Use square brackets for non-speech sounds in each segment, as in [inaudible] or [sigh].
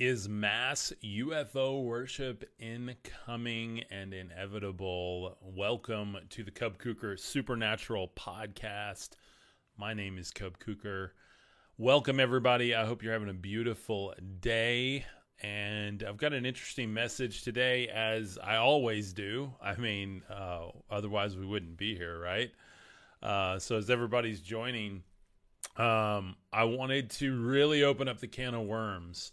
Is mass UFO worship incoming and inevitable? Welcome to the Cub Kuker Supernatural Podcast. My name is Cub Kuker. Welcome, everybody. I hope you're having a beautiful day. And I've got an interesting message today, as I always do. I mean, uh, otherwise, we wouldn't be here, right? Uh, so, as everybody's joining, um, I wanted to really open up the can of worms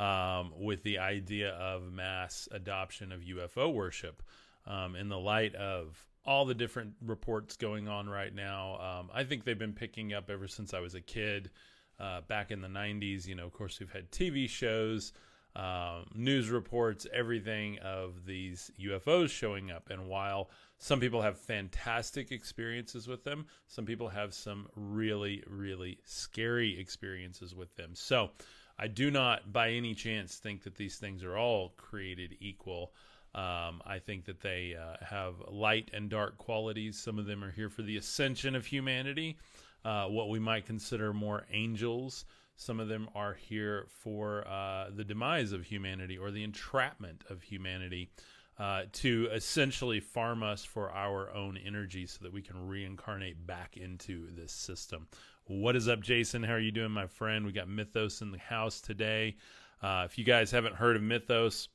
um, with the idea of mass adoption of UFO worship um, in the light of all the different reports going on right now. Um, I think they've been picking up ever since I was a kid uh, back in the 90s. You know, of course, we've had TV shows. Um, news reports, everything of these UFOs showing up. And while some people have fantastic experiences with them, some people have some really, really scary experiences with them. So, I do not, by any chance, think that these things are all created equal. Um, I think that they uh, have light and dark qualities. Some of them are here for the ascension of humanity, uh, what we might consider more angels. Some of them are here for uh, the demise of humanity or the entrapment of humanity. Uh, to essentially farm us for our own energy so that we can reincarnate back into this system. What is up, Jason? How are you doing, my friend? We got Mythos in the house today. Uh, if you guys haven't heard of Mythos,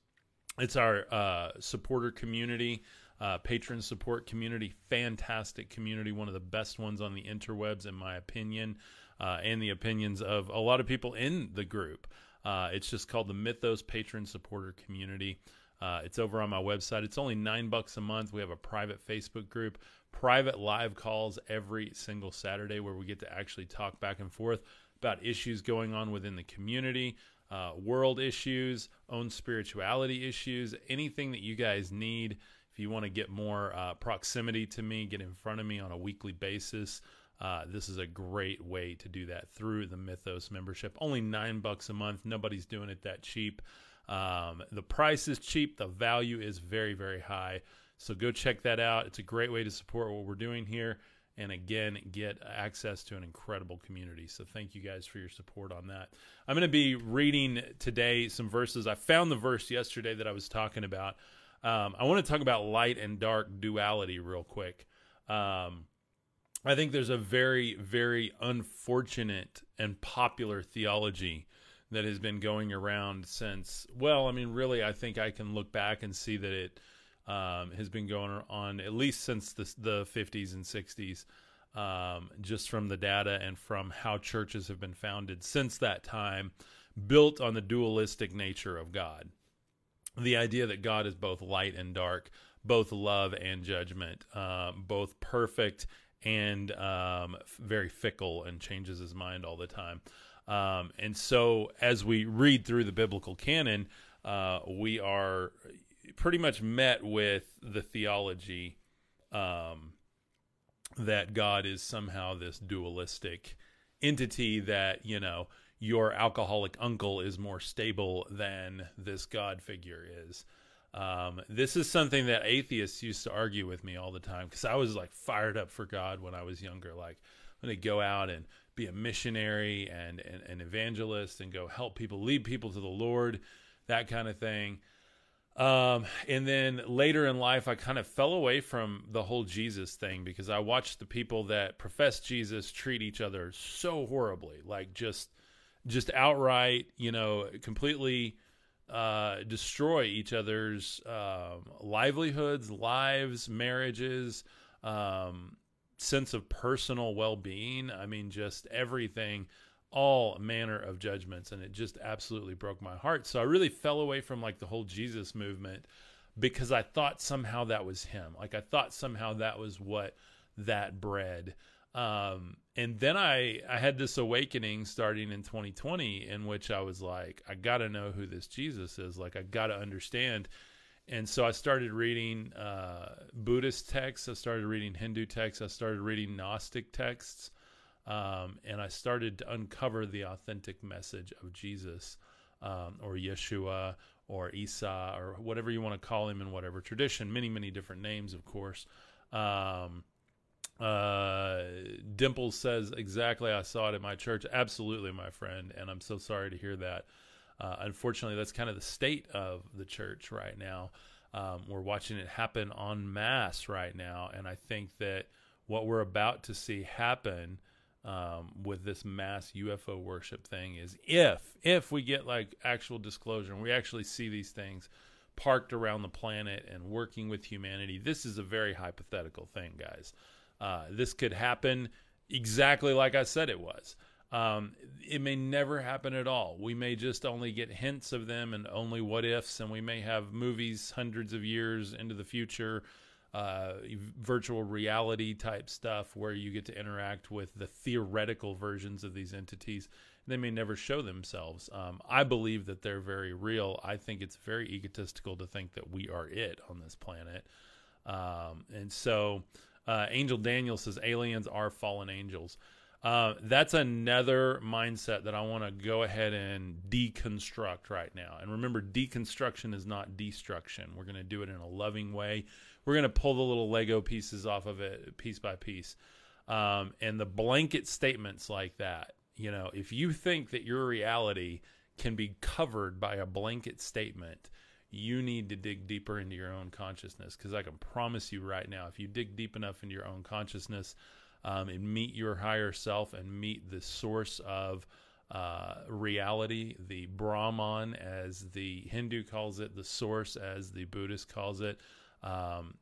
it's our uh, supporter community, uh, patron support community, fantastic community, one of the best ones on the interwebs, in my opinion, uh, and the opinions of a lot of people in the group. Uh, it's just called the Mythos Patron Supporter Community. Uh, it's over on my website. It's only nine bucks a month. We have a private Facebook group private live calls every single Saturday where we get to actually talk back and forth about issues going on within the community, uh, world issues, own spirituality issues, anything that you guys need. If you want to get more uh, proximity to me, get in front of me on a weekly basis. Uh, this is a great way to do that through the Mythos membership. Only nine bucks a month. Nobody's doing it that cheap. Um, the price is cheap. The value is very, very high. So go check that out. It's a great way to support what we're doing here. And again, get access to an incredible community. So thank you guys for your support on that. I'm going to be reading today some verses. I found the verse yesterday that I was talking about. Um, I want to talk about light and dark duality real quick. Um, I think there's a very, very unfortunate and popular theology that has been going around since, well, I mean, really, I think I can look back and see that it um, has been going on at least since the, the 50s and 60s, um, just from the data and from how churches have been founded since that time, built on the dualistic nature of God. The idea that God is both light and dark, both love and judgment, uh, both perfect and um, very fickle and changes his mind all the time. Um, and so, as we read through the biblical canon, uh, we are pretty much met with the theology um, that God is somehow this dualistic entity that, you know, your alcoholic uncle is more stable than this God figure is. Um, this is something that atheists used to argue with me all the time because I was like fired up for God when I was younger. Like, I'm going to go out and be a missionary and, and an evangelist and go help people, lead people to the Lord, that kind of thing. Um, and then later in life, I kind of fell away from the whole Jesus thing because I watched the people that profess Jesus treat each other so horribly, like just, just outright, you know, completely uh, destroy each other's um, livelihoods, lives, marriages, um, sense of personal well being. I mean, just everything all manner of judgments and it just absolutely broke my heart. So i really fell away from like the whole jesus movement because i thought somehow that was him. Like i thought somehow that was what that bred. Um, and then i i had this awakening starting in 2020 in which i was like i gotta know who this jesus is. Like i gotta understand. And so i started reading uh, buddhist texts. I started reading hindu texts. I started reading gnostic texts um, and I started to uncover the authentic message of Jesus um, or Yeshua or Isa or whatever you want to call him in whatever tradition. Many, many different names, of course. Um, uh, says exactly. I saw it at my church. Absolutely, my friend, and I'm so sorry to hear that. Uh, unfortunately, that's kind of the state of the church right now. Um, we're watching it happen en masse right now, and I think that what we're about to see happen um, with this mass UFO worship thing is if if we get like actual disclosure and we actually see these things parked around the planet and working with humanity. This is a very hypothetical thing, guys. Uh, this could happen exactly like I said it was. Um, it may never happen at all. We may just only get hints of them and only what ifs, and we may have movies hundreds of years into the future, uh, virtual reality type stuff where you get to interact with the theoretical versions of these entities they may never show themselves. Um, I believe that they're very real. I think it's very egotistical to think that we are it on this planet. Um, and so, uh, Angel Daniel says aliens are fallen angels. Uh, that's another mindset that I want to go ahead and deconstruct right now. And remember, deconstruction is not destruction. We're going to do it in a loving way. We're going to pull the little Lego pieces off of it piece by piece. Um, and the blanket statements like that you know, if you think that your reality can be covered by a blanket statement, you need to dig deeper into your own consciousness. Because I can promise you right now, if you dig deep enough into your own consciousness um, and meet your higher self and meet the source of uh, reality, the Brahman, as the Hindu calls it, the source, as the Buddhist calls it, um,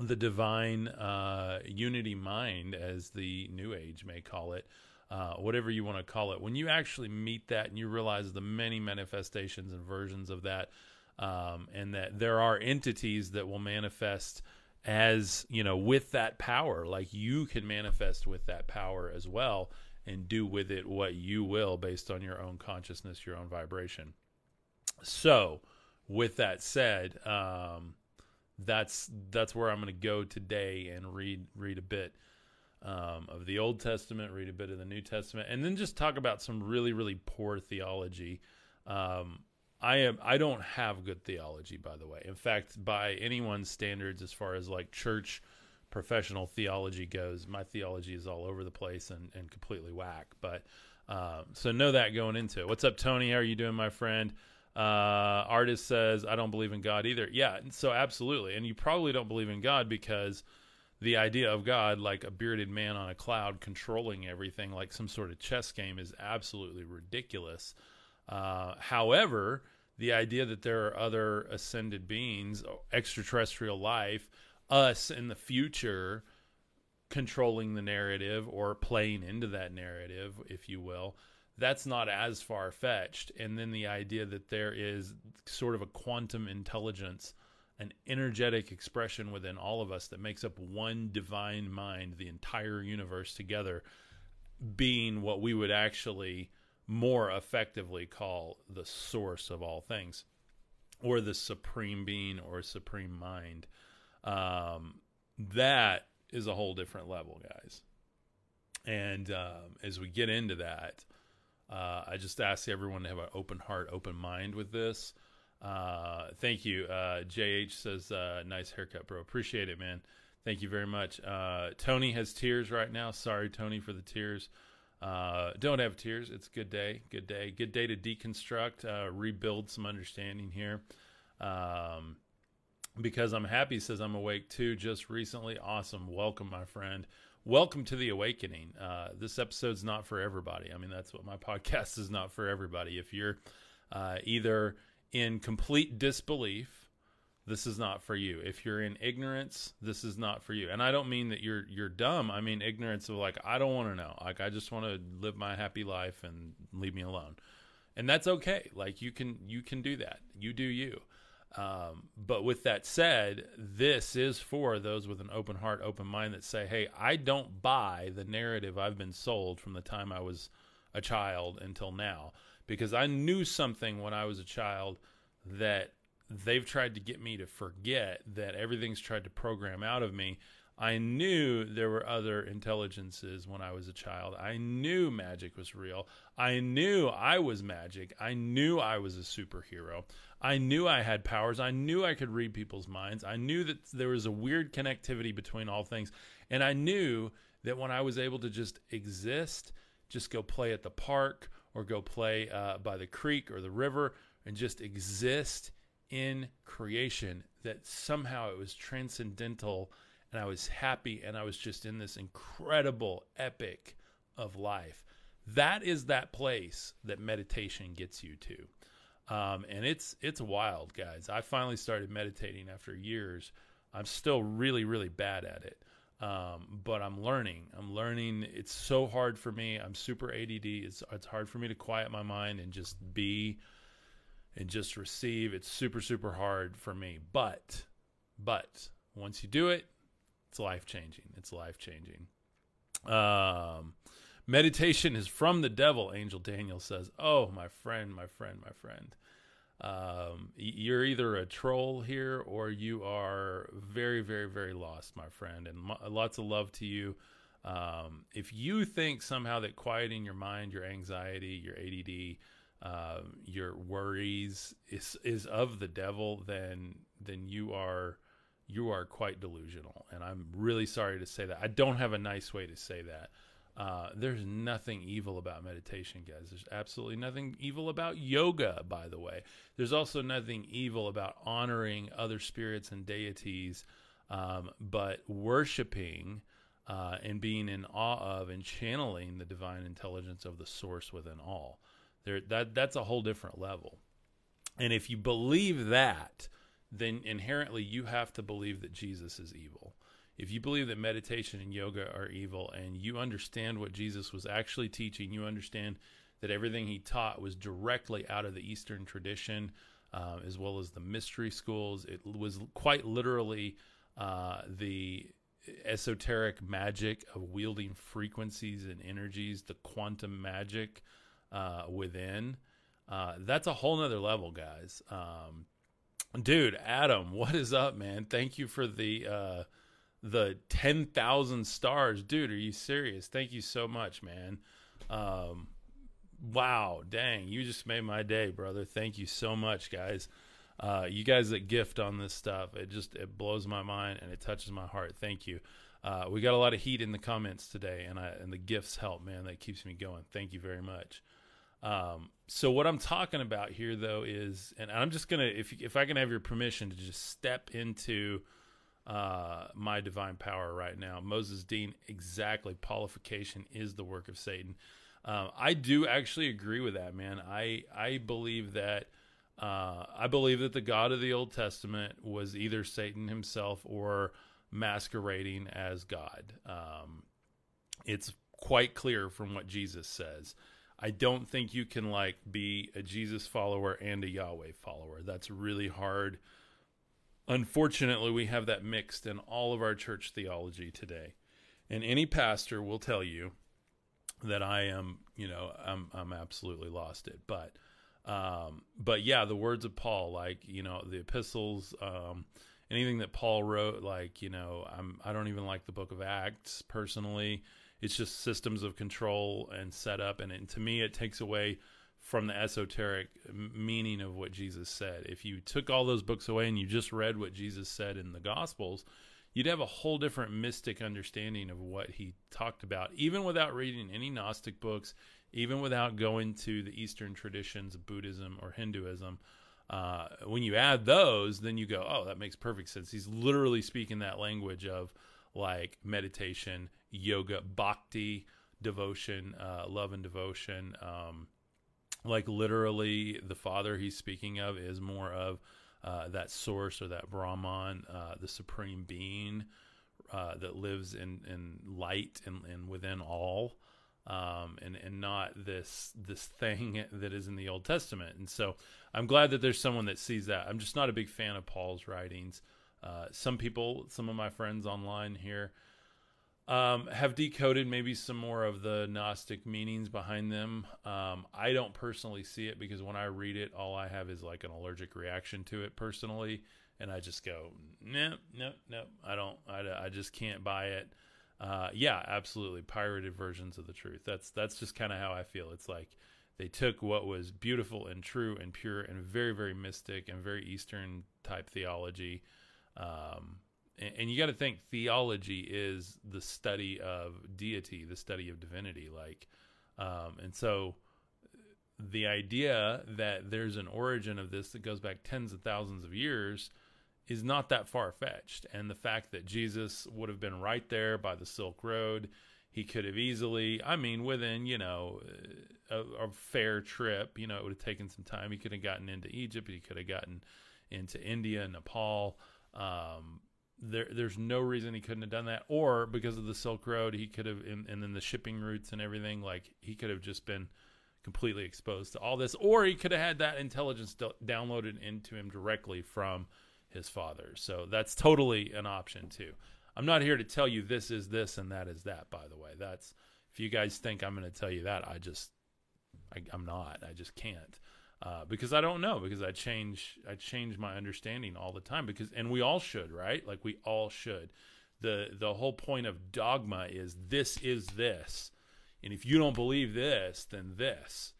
the divine uh, unity mind, as the New Age may call it uh, whatever you want to call it. When you actually meet that and you realize the many manifestations and versions of that, um, and that there are entities that will manifest as you know with that power, like you can manifest with that power as well and do with it what you will based on your own consciousness, your own vibration. So, with that said, um, that's that's where I'm going to go today and read read a bit um, of the Old Testament, read a bit of the New Testament, and then just talk about some really, really poor theology. Um, I am I don't have good theology, by the way. In fact, by anyone's standards, as far as like church professional theology goes, my theology is all over the place and, and completely whack. But um, so know that going into it. What's up, Tony? How are you doing, my friend? Uh, artist says I don't believe in God either. Yeah, so absolutely, and you probably don't believe in God because the idea of God like a bearded man on a cloud controlling everything like some sort of chess game is absolutely ridiculous. Uh, however, the idea that there are other ascended beings, extraterrestrial life, us in the future controlling the narrative or playing into that narrative, if you will, that's not as far fetched. And then the idea that there is sort of a quantum intelligence an energetic expression within all of us that makes up one divine mind, the entire universe together, being what we would actually more effectively call the source of all things, or the supreme being or supreme mind. Um, that is a whole different level, guys. And um, as we get into that, uh, I just ask everyone to have an open heart, open mind with this. Uh, thank you. Uh, JH says, uh, nice haircut, bro. Appreciate it, man. Thank you very much. Uh, Tony has tears right now. Sorry, Tony, for the tears. Uh, don't have tears. It's a good day. Good day. Good day to deconstruct, rebuild some understanding here. Um, because I'm happy says I'm awake too just recently. Awesome. Welcome, my friend. Welcome to the awakening. Uh, this episode's not for everybody. I mean, that's what my [laughs] podcast is not for everybody. If you're uh, either in complete disbelief, this is not for you. If you're in ignorance, this is not for you. And I don't mean that you're you're dumb. I mean ignorance of like I don't want to know. Like I just want to live my happy life and leave me alone. And that's okay. Like you can you can do that. You do you. Um, but with that said, this is for those with an open heart, open mind that say, "Hey, I don't buy the narrative I've been sold from the time I was a child until now." because I knew something when I was a child that they've tried to get me to forget that everything's tried to program out of me. I knew there were other intelligences when I was a child. I knew magic was real. I knew I was magic. I knew I was a superhero. I knew I had powers. I knew I could read people's minds. I knew that there was a weird connectivity between all things. And I knew that when I was able to just exist, just go play at the park or go play uh, by the creek or the river and just exist in creation that somehow it was transcendental and I was happy and I was just in this incredible epic of life. That is that place that meditation gets you to. Um, and it's it's wild, guys. I finally started meditating after years. I'm still really, really bad at it. Um, but I'm learning. I'm learning. It's so hard for me. I'm super ADD. It's it's hard for me to quiet my mind and just be and just receive. It's super super hard for me. But but once you do it, it's life changing. It's life changing. Um, meditation is from the devil. Angel Daniel says, "Oh, my friend, my friend, my friend." Um, you're either a troll here or you are very, very, very lost, my friend. And lots of love to you. Um, if you think somehow that quieting your mind, your anxiety, your ADD, uh, your worries is is of the devil, then then you are you are quite delusional. And I'm really sorry to say that. I don't have a nice way to say that. Uh, there's nothing evil about meditation, guys. There's absolutely nothing evil about yoga, by the way. There's also nothing evil about honoring other spirits and deities, um, but worshiping uh, and being in awe of and channeling the divine intelligence of the source within all. There, that that's a whole different level. And if you believe that, then inherently you have to believe that Jesus is evil if you believe that meditation and yoga are evil and you understand what Jesus was actually teaching, you understand that everything he taught was directly out of the Eastern tradition, uh, as well as the mystery schools. It was quite literally uh, the esoteric magic of wielding frequencies and energies, the quantum magic uh, within. Uh, that's a whole nother level, guys. Um, dude, Adam, what is up, man? Thank you for the uh, the 10,000 stars. Dude, are you serious? Thank you so much, man. Um, wow, dang, you just made my day, brother. Thank you so much, guys. Uh, you guys that gift on this stuff, it just it blows my mind and it touches my heart. Thank you. Uh, we got a lot of heat in the comments today, and I and the gifts help, man. That keeps me going. Thank you very much. Um, so what I'm talking about here, though, is, and I'm just gonna, if if I can have your permission to just step into uh, my divine power right now. Moses Dean, exactly. Paulification is the work of Satan. Uh, I do actually agree with that, man. I I believe that uh, I believe that the God of the Old Testament was either Satan himself or masquerading as God. Um, it's quite clear from what Jesus says. I don't think you can like be a Jesus follower and a Yahweh follower. That's really hard Unfortunately, we have that mixed in all of our church theology today. And any pastor will tell you that I am, you know, I'm I'm absolutely lost it. But um but yeah, the words of Paul like, you know, the epistles um anything that Paul wrote like, you know, I'm I don't even like the book of Acts personally. It's just systems of control and setup and, to me it takes away from the esoteric meaning of what Jesus said. If you took all those books away and you just read what Jesus said in the Gospels, you'd have a whole different mystic understanding of what he talked about, even without reading any Gnostic books, even without going to the Eastern traditions of Buddhism or Hinduism. Uh, when you add those, then you go, oh, that makes perfect sense. He's literally speaking that language of like meditation, yoga, bhakti, devotion, uh, love and devotion. Um, like literally the father he's speaking of is more of uh, that source or that brahman uh, the supreme being uh, that lives in, in light and, and within all um, and and not this this thing [laughs] that is in the Old Testament. And so I'm glad that there's someone that sees that. I'm just not a big fan of Paul's writings. Uh, some people, some of my friends online here, um, have decoded maybe some more of the Gnostic meanings behind them. Um, I don't personally see it because when I read it, all I have is like an allergic reaction to it personally, and I just go, no, no, no, I don't, I, I just can't buy it. Uh, yeah, absolutely, pirated versions of the truth. That's that's just kind of how I feel. It's like they took what was beautiful and true and pure and very very mystic and very Eastern type theology. Um, and, you got to think theology is the study of deity, the study of divinity. Like, um, and so the idea that there's an origin of this that goes back tens of thousands of years is not that far fetched. And the fact that Jesus would have been right there by the Silk Road, he could have easily, I mean, within, you know, a, a fair trip, you know, it would have taken some time. He could have gotten into Egypt, he could have gotten into India, Nepal. Um, there, there's no reason he couldn't have done that, or because of the Silk Road, he could have, and, and then the shipping routes and everything, like he could have just been completely exposed to all this, or he could have had that intelligence do- downloaded into him directly from his father. So that's totally an option too. I'm not here to tell you this is this and that is that. By the way, that's if you guys think I'm going to tell you that, I just I, am not. I just can't uh, because I don't know because I change I change my understanding all the time because and we all should right like we all should. The the whole point of dogma is this is this, and if you don't believe this, then this.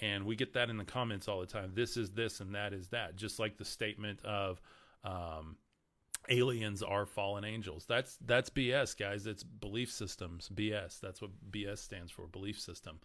And we get that in the comments all the time. This is this and that is that. Just like the statement of um, aliens are fallen angels. That's that's BS, guys. It's belief systems. BS. That's what BS stands for. Belief system.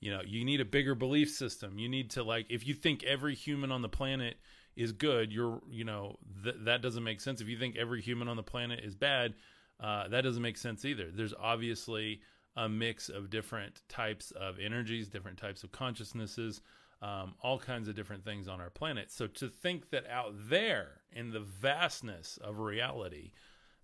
You know, you need a bigger belief system. You need to like if you think every human on the planet is good, you're you know th- that doesn't make sense. If you think every human on the planet is bad, uh, that doesn't make sense either. There's obviously a mix of different types of energies, different types of consciousnesses um, all kinds of different things on our planet. So to think that out there in the vastness of reality,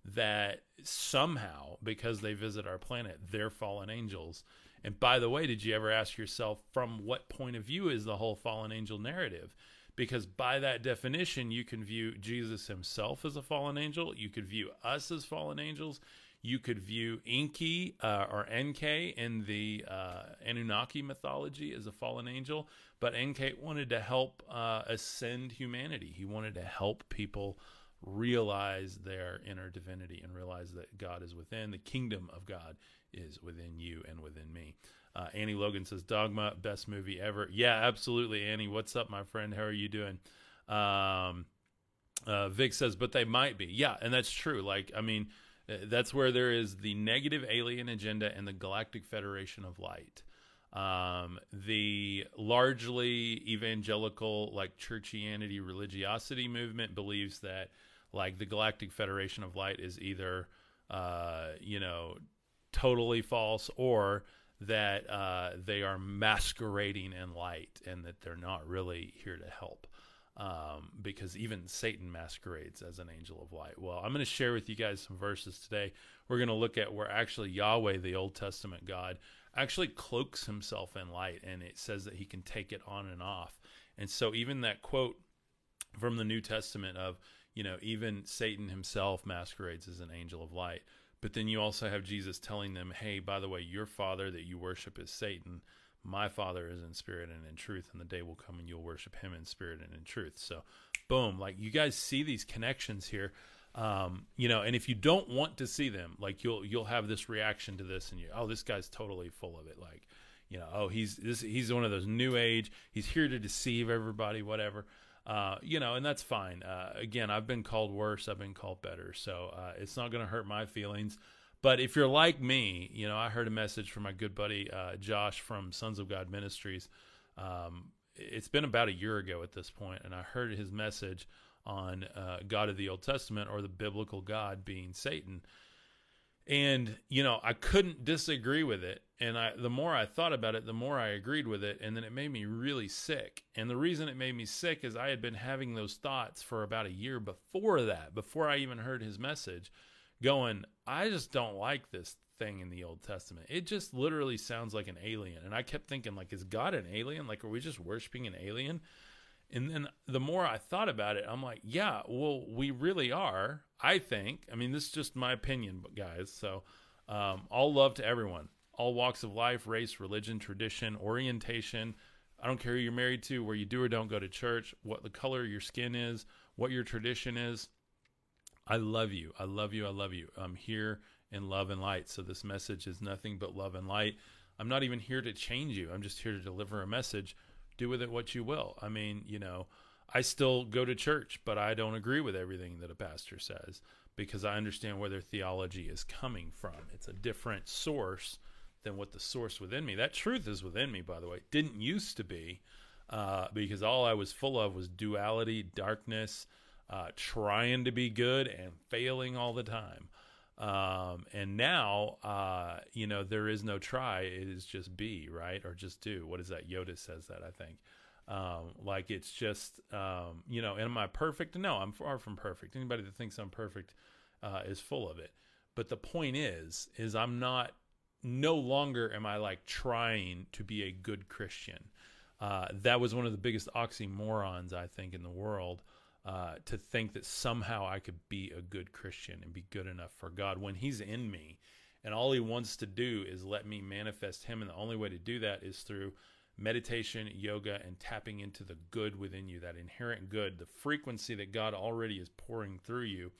that somehow, because they visit our planet, they're fallen angels. And by the way, did you ever ask yourself from what point of view is the whole fallen angel narrative? Because by that definition, you can view Jesus himself as a fallen angel. You could view us as fallen angels. You could view Enki uh, or Enki in the uh, Anunnaki mythology as a fallen angel, but Enki wanted to help uh, ascend humanity. He wanted to help people realize their inner divinity and realize that God is within. The kingdom of God is within you and within me. Uh, Annie Logan says, Dogma, best movie ever. Yeah, absolutely, Annie. What's up, my friend? How are you doing? Um, uh, Vic says, but they might be. Yeah, and that's true. Like, I mean, uh, that's where there is the negative alien agenda and the Galactic Federation of Light. Um, the largely evangelical, like churchianity, religiosity movement believes that, like, the Galactic Federation of Light is either, uh, you know, totally false or that uh, they are masquerading in light and that they're not really here to help um, because even Satan masquerades as an angel of light. Well, I'm going to share with you guys some verses today. We're going to look at where actually Yahweh, the Old Testament God, actually cloaks himself in light, and it says that he can take it on and off. And so, even that quote from the New Testament of, you know, even Satan himself masquerades as an angel of light. But then you also have Jesus telling them, hey, by the way, your father that you worship is Satan. My father is in spirit and in truth and the day will come and you'll worship him in spirit and in truth. So boom like you guys see these connections here um, you know and if you don't want to see them like you'll you'll have this reaction to this and you oh this guy's totally full of it. Like you know oh he's this he's one of those new age. He's here to deceive everybody whatever uh, you know, and that's fine. Uh, again, I've been called worse. I've been called better. So uh, it's not going to hurt my feelings. But if you're like me, you know, I heard a message from my good buddy uh, Josh from Sons of God Ministries. Um, it's been about a year ago at this point, and I heard his message on uh, God of the Old Testament or the biblical God being Satan. And you know, I couldn't disagree with it. And I, the more I thought about it, the more I agreed with it. And then it made me really sick. And the reason it made me sick is I had been having those thoughts for about a year before that, before I even heard his message going, I just don't like this thing in the Old Testament. It just literally sounds like an alien. And I kept thinking, like, is God an alien? Like, are we just worshiping an alien? And then the more I thought about it, I'm like, yeah, well, we really are. I think. I mean, this is just my opinion, guys. So, um, all love to everyone, all walks of life, race, religion, tradition, orientation. I don't care who you're married to, where you do or don't go to church, what the color of your skin is, what your tradition is. I love you. I love you. I love you. I'm here in love and light. So this message is nothing but love and light. I'm not even here to change you. I'm just here to deliver a message. Do with it what you will. I mean, you know, I still go to church, but I don't agree with everything that a pastor says because I understand where their theology is coming from. It's a different source than what the source within me. That truth is within me, by the way. Didn't used to be, uh, because all I was full of was duality, darkness, uh, trying to be good and failing all the time. Um, and now, uh, you know, there is no try. It is just be, right? Or just do. What is that? Yoda says that, I think. Um, like it's just, um, you know, am I perfect? No, I'm far from perfect. Anybody that thinks I'm perfect uh, is full of it. But the point is, is I'm not. No longer am I like trying to be a good Christian. Uh, that was one of the biggest oxymorons I think in the world. Uh, to think that somehow I could be a good Christian and be good enough for God when He's in me, and all He wants to do is let me manifest Him, and the only way to do that is through meditation, yoga, and tapping into the good within you, that inherent good, the frequency that God already is pouring through you,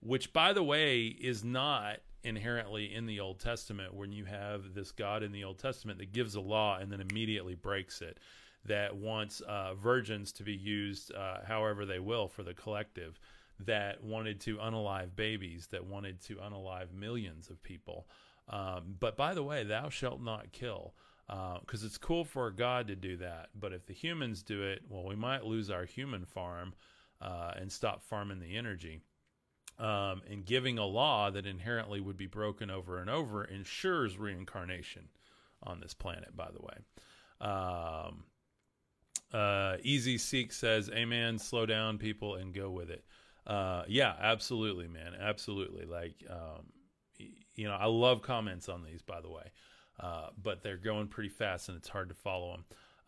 which, by the way, is not inherently in the Old Testament when you have this God in the Old Testament that gives a law and then immediately breaks it, that wants uh, virgins to be used uh, however they will for the collective, that wanted to unalive babies, that wanted to unalive millions of people. Um, but by the way, thou shalt not kill because uh, it's cool for God to do that. But if the humans do it, well, we might lose our human farm uh, and stop farming the energy. Um, and giving a law that inherently would be broken over and over ensures reincarnation on this planet, by the way. Um, uh, Easy Seek says, Amen, slow down, people, and go with it. Uh, yeah, absolutely, man. Absolutely. Like, um, you know, I love comments on these, by the way. Uh, but they're going pretty fast and it's hard to follow them.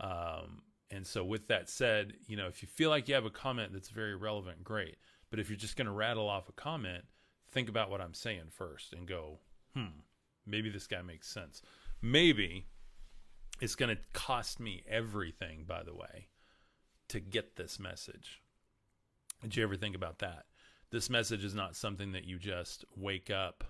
Um, and so, with that said, you know, if you feel like you have a comment that's very relevant, great. But if you're just going to rattle off a comment, think about what I'm saying first and go, hmm, maybe this guy makes sense. Maybe it's going to cost me everything, by the way, to get this message. Did you ever think about that? This message is not something that you just wake up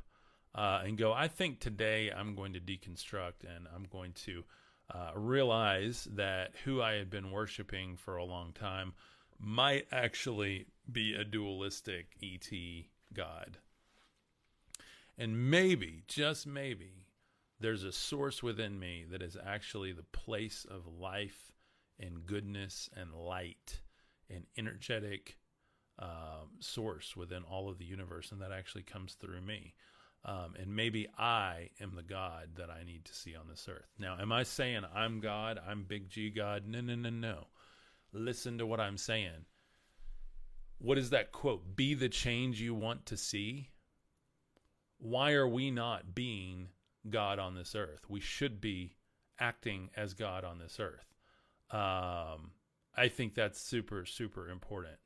uh, and go, I think today I'm going to deconstruct and I'm going to uh, realize that who I had been worshiping for a long time might actually be a dualistic ET God. And maybe, just maybe, there's a source within me that is actually the place of life and goodness and light and energetic um, source within all of the universe, and that actually comes through me. Um, and maybe I am the God that I need to see on this earth. Now, am I saying I'm God? I'm Big G God? No, no, no, no. Listen to what I'm saying. What is that quote? Be the change you want to see. Why are we not being God on this earth? We should be acting as God on this earth. Um, I think that's super, super important.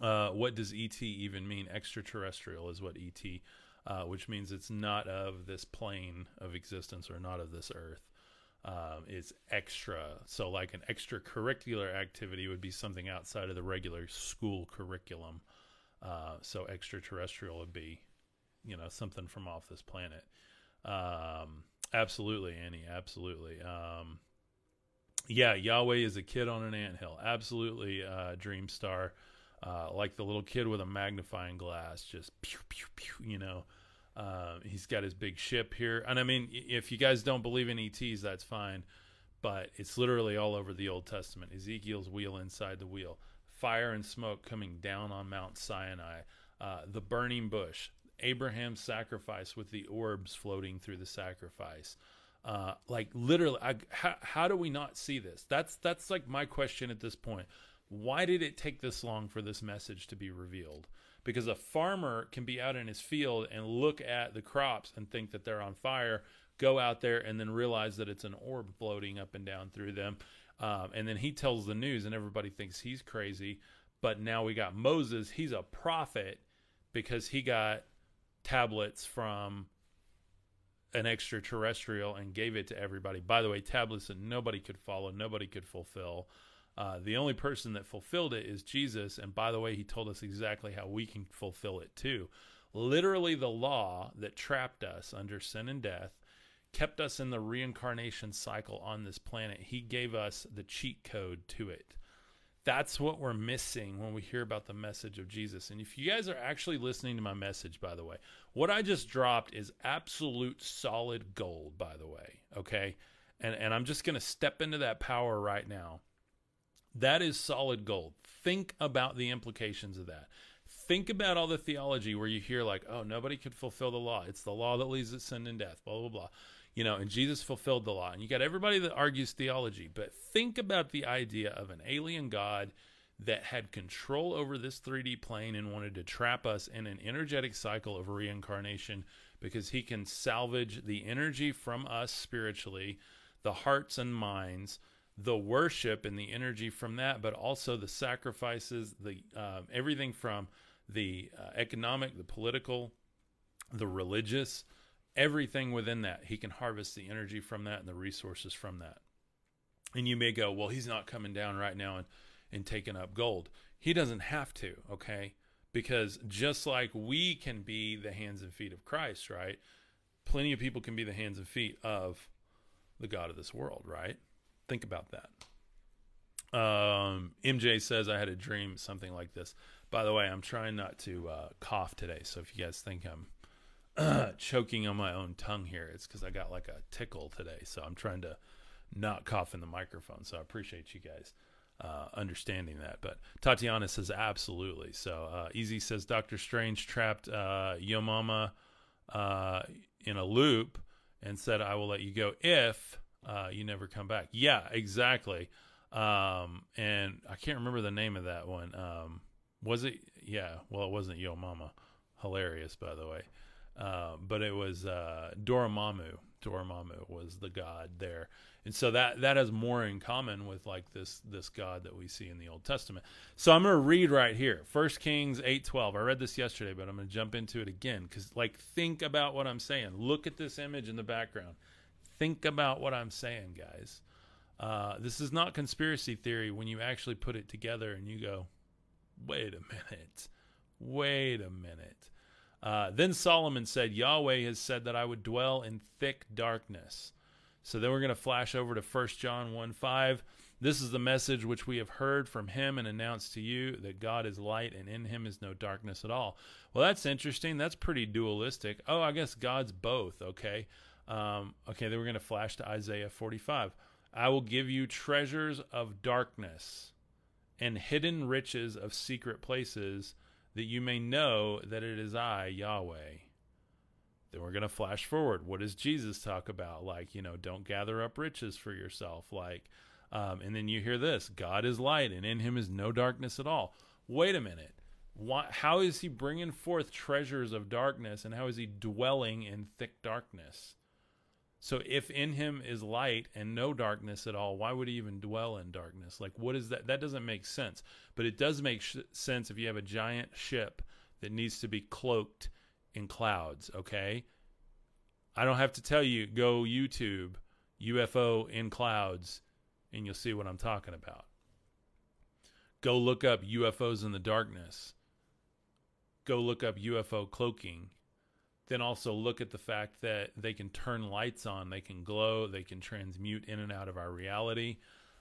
Uh, what does ET even mean? Extraterrestrial is what ET uh, which means it's not of this plane of existence or not of this earth. Um, it's extra. So, like an extracurricular activity would be something outside of the regular school curriculum. Uh, so, extraterrestrial would be, you know, something from off this planet. Um, absolutely, Annie. Absolutely. Um, yeah, Yahweh is a kid on an anthill. Absolutely, uh, Dream Star. Uh, like the little kid with a magnifying glass, just pew pew pew. You know, uh, he's got his big ship here, and I mean, if you guys don't believe in ETs, that's fine, but it's literally all over the Old Testament. Ezekiel's wheel inside the wheel, fire and smoke coming down on Mount Sinai, uh, the burning bush, Abraham's sacrifice with the orbs floating through the sacrifice. Uh, like literally, I, how, how do we not see this? That's that's like my question at this point. Why did it take this long for this message to be revealed? Because a farmer can be out in his field and look at the crops and think that they're on fire, go out there and then realize that it's an orb floating up and down through them. Um, and then he tells the news, and everybody thinks he's crazy. But now we got Moses. He's a prophet because he got tablets from an extraterrestrial and gave it to everybody. By the way, tablets that nobody could follow, nobody could fulfill. Uh, the only person that fulfilled it is Jesus. And by the way, he told us exactly how we can fulfill it too. Literally, the law that trapped us under sin and death kept us in the reincarnation cycle on this planet. He gave us the cheat code to it. That's what we're missing when we hear about the message of Jesus. And if you guys are actually listening to my message, by the way, what I just dropped is absolute solid gold, by the way. Okay. And, and I'm just going to step into that power right now. That is solid gold. Think about the implications of that. Think about all the theology where you hear, like, oh, nobody could fulfill the law. It's the law that leads to sin and death, blah, blah, blah. You know, and Jesus fulfilled the law. And you got everybody that argues theology. But think about the idea of an alien God that had control over this 3D plane and wanted to trap us in an energetic cycle of reincarnation because he can salvage the energy from us spiritually, the hearts and minds the worship and the energy from that, but also the sacrifices, the uh, everything from the uh, economic, the political, the religious, everything within that. He can harvest the energy from that and the resources from that. And you may go, well, he's not coming down right now and, and taking up gold. He doesn't have to, okay? Because just like we can be the hands and feet of Christ, right? Plenty of people can be the hands and feet of the God of this world, right? Think about that. Um, MJ says I had a dream, something like this. By the way, I'm trying not to uh, cough today, so if you guys think I'm [clears throat] choking on my own tongue here, it's because I got like a tickle today. So I'm trying to not cough in the microphone. So I appreciate you guys uh, understanding that. But Tatiana says absolutely. So uh, Easy says Doctor Strange trapped uh, Yo Mama uh, in a loop and said, "I will let you go if." uh, you never come back. Yeah, exactly. Um, and I can't remember the name of that one. Um, was it? Yeah. Well, it wasn't Yo Mama. Hilarious, by the way. Uh, but it was uh, Dormammu. Dormammu was the god there, and so that that has more in common with like this this god that we see in the Old Testament. So I'm going to read right here, First Kings eight twelve. I read this yesterday, but I'm going to jump into it again because like think about what I'm saying. Look at this image in the background. Think about what I'm saying, guys. Uh, this is not conspiracy theory when you actually put it together and you go, wait a minute, wait a minute. Uh, then Solomon said, Yahweh has said that I would dwell in thick darkness. So then we're going to flash over to 1 John 1 5. This is the message which we have heard from him and announced to you that God is light and in him is no darkness at all. Well, that's interesting. That's pretty dualistic. Oh, I guess God's both, okay? Um, okay, then we're going to flash to Isaiah 45. I will give you treasures of darkness and hidden riches of secret places that you may know that it is I, Yahweh. Then we're going to flash forward. What does Jesus talk about? Like, you know, don't gather up riches for yourself. Like, um, and then you hear this God is light, and in him is no darkness at all. Wait a minute. Why, how is he bringing forth treasures of darkness, and how is he dwelling in thick darkness? So if in him is light and no darkness at all, why would he even dwell in darkness? Like what is that? That doesn't make sense. But it does make sh- sense if you have a giant ship that needs to be cloaked in clouds, okay? I don't have to tell you go YouTube UFO in clouds and you'll see what I'm talking about. Go look up UFOs in the darkness. Go look up UFO cloaking then also look at the fact that they can turn lights on, they can glow, they can transmute in and out of our reality,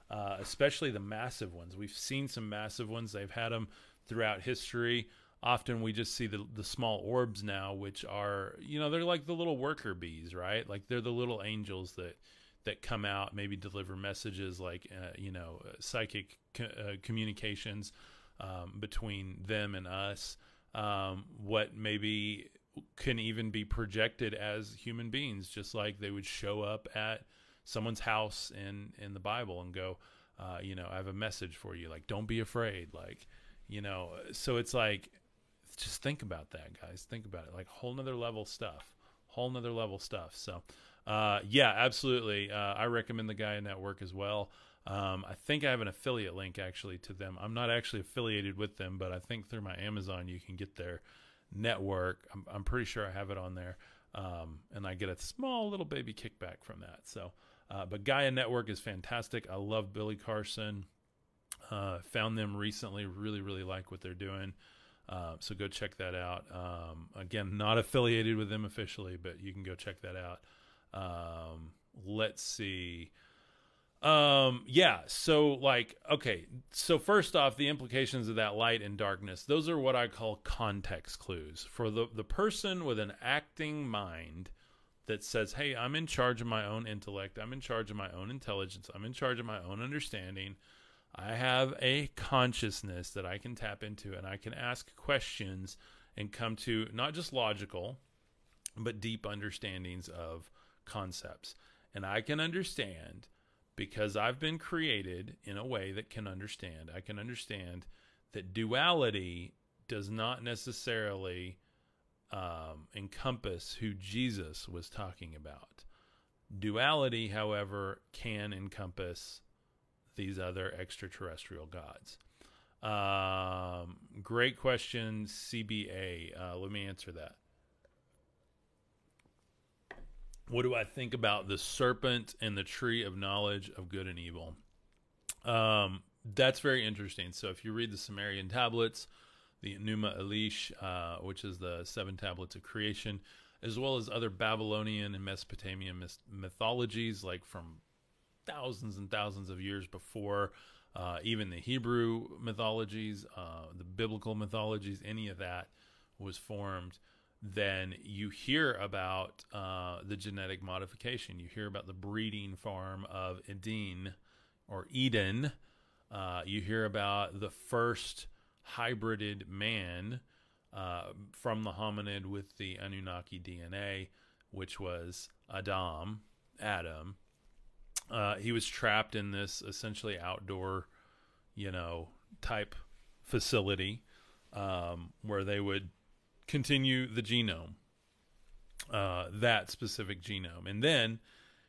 uh, especially the massive ones. We've seen some massive ones, they've had them throughout history. Often we just see the, the small orbs now, which are, you know, they're like the little worker bees, right? Like they're the little angels that that come out, maybe deliver messages like, uh, you know, uh, psychic co- uh, communications um, between them and us. Um, what maybe can even be projected as human beings, just like they would show up at someone's house in in the Bible and go, uh, you know, I have a message for you. Like, don't be afraid. Like, you know, so it's like, just think about that, guys. Think about it. Like, whole nother level stuff. Whole nother level stuff. So, uh, yeah, absolutely. Uh, I recommend the Gaia Network as well. Um, I think I have an affiliate link actually to them. I'm not actually affiliated with them, but I think through my Amazon you can get there network. I'm, I'm pretty sure I have it on there. Um, and I get a small little baby kickback from that. So, uh, but Gaia Network is fantastic. I love Billy Carson. Uh, found them recently. Really, really like what they're doing. Uh, so go check that out. Um, again, not affiliated with them officially, but you can go check that out. Um, let's see. Um, yeah. So, like, okay. So, first off, the implications of that light and darkness, those are what I call context clues. For the, the person with an acting mind that says, hey, I'm in charge of my own intellect, I'm in charge of my own intelligence, I'm in charge of my own understanding. I have a consciousness that I can tap into and I can ask questions and come to not just logical, but deep understandings of concepts. And I can understand because I've been created in a way that can understand. I can understand that duality does not necessarily um, encompass who Jesus was talking about. Duality, however, can encompass these other extraterrestrial gods. Um, great question, CBA. Uh, let me answer that. What do I think about the serpent and the tree of knowledge of good and evil? Um, that's very interesting. So if you read the Sumerian tablets, the Enuma Elish, uh, which is the seven tablets of creation, as well as other Babylonian and Mesopotamian myth- mythologies, like from thousands and thousands of years before uh, even the Hebrew mythologies, uh, the biblical mythologies, any of that was formed then you hear about uh, the genetic modification. You hear about the breeding farm of Eden or Eden. Uh, you hear about the first hybrided man uh, from the hominid with the Anunnaki DNA, which was Adam. Adam. Uh, he was trapped in this essentially outdoor, you know, type facility um, where they would continue the genome, uh, that specific genome. And then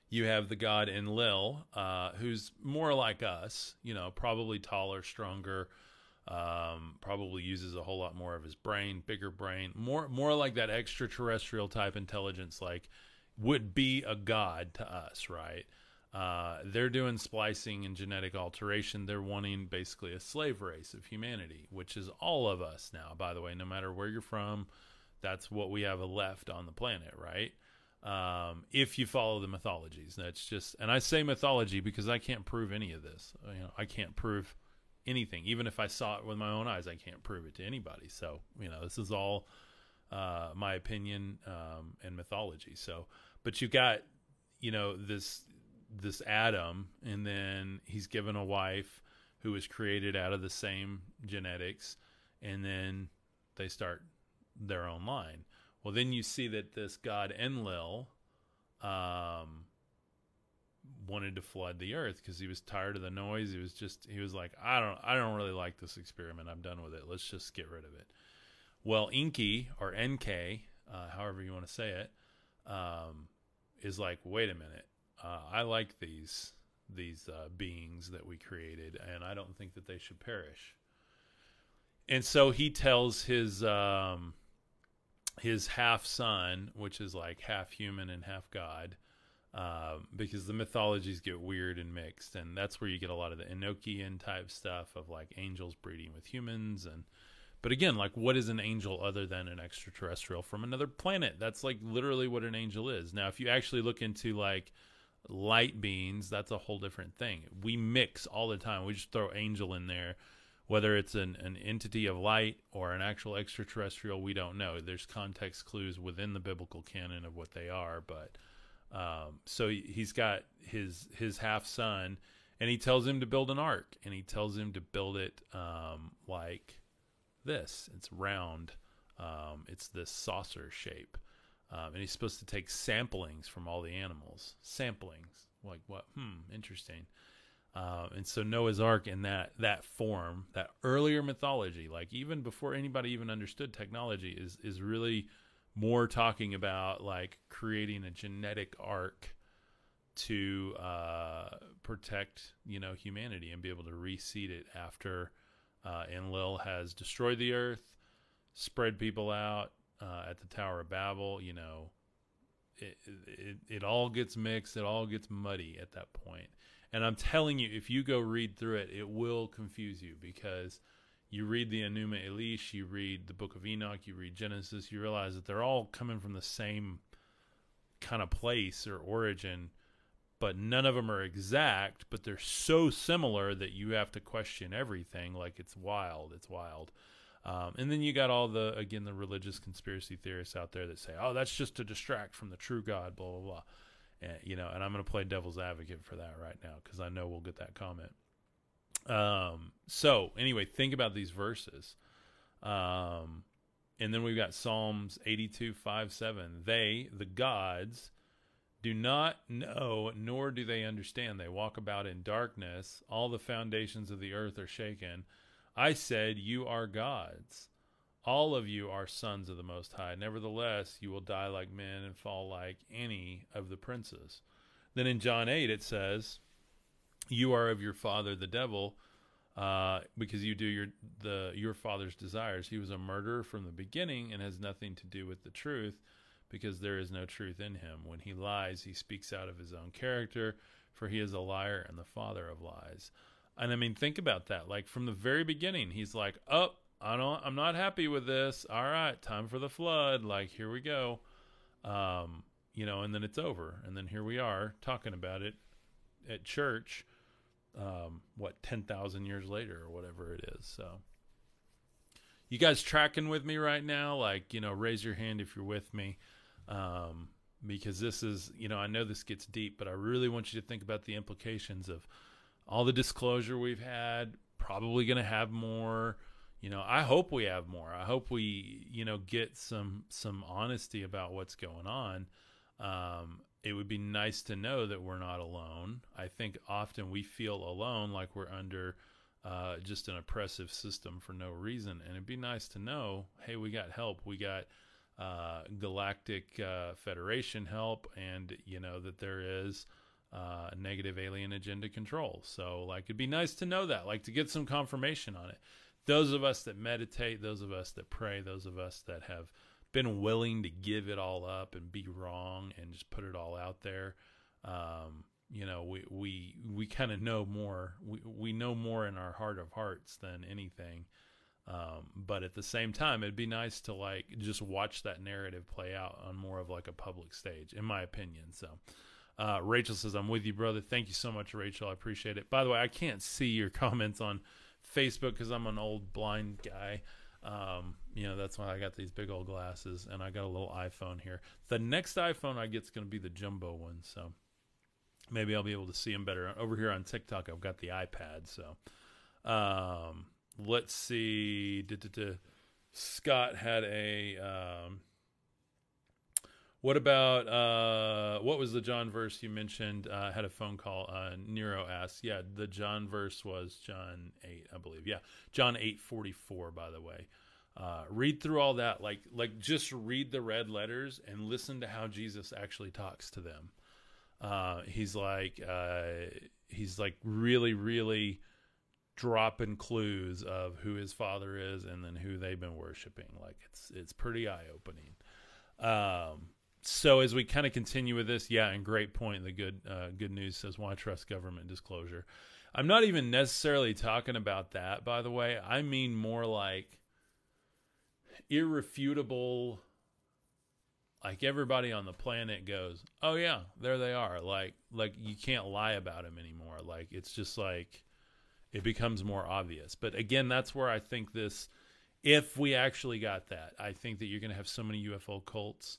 you have the god Enlil, uh, who's more like us, you know, probably taller, stronger, um, probably uses a whole lot more of his brain, bigger brain, more more like that extraterrestrial type intelligence, like would be a god to us, right? Uh, they're doing splicing and genetic alteration. They're wanting basically a slave race of humanity, which is all of us now, by the way, no matter where you're from. That's what we have left on the planet, right? Um, if you follow the mythologies, that's just, and I say mythology because I can't prove any of this. You know, I can't prove anything. Even if I saw it with my own eyes, I can't prove it to anybody. So, you know, this is all uh, my opinion um, and mythology. So, but you've got, you know, this this Adam, and then he's given a wife who was created out of the same genetics, and then they start their own line. Well, then you see that this god Enlil um, wanted to flood the earth because he was tired of the noise. He was just he was like, I don't I don't really like this experiment. I'm done with it. Let's just get rid of it. Well, Enki or NK, uh, however you want to say it, um, is like, wait a minute uh, I like these these uh, beings that we created, and I don't think that they should perish. And so he tells his um, his half son, which is like half human and half god, uh, because the mythologies get weird and mixed, and that's where you get a lot of the Enochian type stuff of like angels breeding with humans and but again, like, what is an angel other than an extraterrestrial from another planet? That's like literally what an angel is. Now, if you actually look into like light beings, that's a whole different thing. We mix all the time. We just throw angel in there. Whether it's an, an entity of light or an actual extraterrestrial, we don't know. There's context clues within the biblical canon of what they are, but um, so he's got his his half son, and he tells him to build an ark, and he tells him to build it um, like this. It's round. Um, it's this saucer shape. Um, and he's supposed to take samplings from all the animals. Samplings, like what? Hmm, interesting. Uh, and so Noah's Ark in that that form, that earlier mythology, like even before anybody even understood technology, is is really more talking about like creating a genetic ark to uh, protect you know humanity and be able to reseed it after uh, Enlil has destroyed the earth, spread people out, uh, at the Tower of Babel, you know, it, it it all gets mixed, it all gets muddy at that point. And I'm telling you, if you go read through it, it will confuse you because you read the Enuma Elish, you read the Book of Enoch, you read Genesis, you realize that they're all coming from the same kind of place or origin, but none of them are exact, but they're so similar that you have to question everything. Like it's wild. It's wild. Um, and then you got all the again the religious conspiracy theorists out there that say, "Oh, that's just to distract from the true God." Blah blah blah. And, you know, and I'm going to play devil's advocate for that right now because I know we'll get that comment. Um, so anyway, think about these verses. Um, and then we've got Psalms 82, 5, 7. They, the gods, do not know, nor do they understand. They walk about in darkness. All the foundations of the earth are shaken. I said, You are gods. All of you are sons of the Most High. Nevertheless, you will die like men and fall like any of the princes. Then in John 8, it says, You are of your father, the devil, uh, because you do your the your father's desires. He was a murderer from the beginning and has nothing to do with the truth, because there is no truth in him. When he lies, he speaks out of his own character, for he is a liar and the father of lies. And I mean, think about that. Like from the very beginning, he's like, "Oh, I don't, I'm not happy with this. All right, time for the flood. Like here we go." Um, you know, and then it's over, and then here we are talking about it at church. Um, what ten thousand years later or whatever it is. So, you guys tracking with me right now? Like, you know, raise your hand if you're with me. Um, because this is, you know, I know this gets deep, but I really want you to think about the implications of all the disclosure we've had, probably going to have more. You know, I hope we have more. I hope we, you know, get some some honesty about what's going on. Um, it would be nice to know that we're not alone. I think often we feel alone, like we're under uh, just an oppressive system for no reason. And it'd be nice to know, hey, we got help. We got uh, Galactic uh, Federation help, and you know that there is uh, negative alien agenda control. So, like, it'd be nice to know that, like, to get some confirmation on it. Those of us that meditate, those of us that pray, those of us that have been willing to give it all up and be wrong and just put it all out there. Um, you know, we we we kind of know more. We we know more in our heart of hearts than anything. Um, but at the same time, it'd be nice to like just watch that narrative play out on more of like a public stage, in my opinion. So, uh, Rachel says, I'm with you, brother. Thank you so much, Rachel. I appreciate it. By the way, I can't see your [laughs] comments on Facebook because I'm an old blind guy. Um, you know, that's why I got these big old glasses and I got a little iPhone here. The next iPhone I get is going to be the jumbo one. So maybe I'll be able to see them better. Over here on TikTok, I've got the iPad. So um, let's see. Scott had a um, what about uh, what was the John verse you mentioned? Uh, had a phone call. Uh, Nero asked. Yeah, the John verse was John eight, I believe. Yeah, John eight forty four. By the way, uh, read through all that. Like like just read the red letters and listen to how Jesus actually talks to them. Uh, he's like uh, he's like really really dropping clues of who his father is and then who they've been worshiping. Like it's it's pretty eye opening. Um, so as we kind of continue with this, yeah, and great point. The good uh, good news says why trust government disclosure. I'm not even necessarily talking about that, by the way. I mean more like irrefutable. Like everybody on the planet goes, oh yeah, there they are. Like like you can't lie about them anymore. Like it's just like it becomes more obvious. But again, that's where I think this. If we actually got that, I think that you're going to have so many UFO cults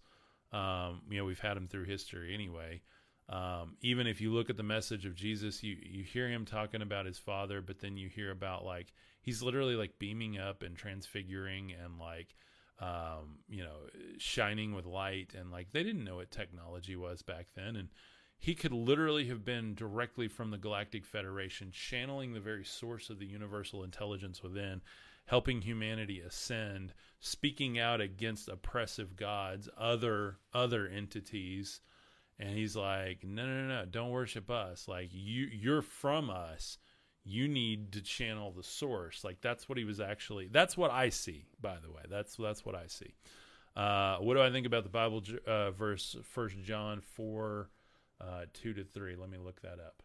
um, you know, we've had him through history anyway. Um, even if you look at the message of Jesus, you you hear him talking about his father, but then you hear about like he's literally like beaming up and transfiguring and like um, you know shining with light. And like they didn't know what technology was back then. And he could literally have been directly from the galactic federation channeling the very source of the universal intelligence within helping humanity ascend, speaking out against oppressive gods, other other entities. And he's like, no, no, no, don't worship us. Like you, you're from us. You need to channel the source. Like that's what he was actually. That's what I see. By the way, that's that's what I see. Uh, what do I think about the Bible uh, verse First John four uh, two to three? Let me look that up.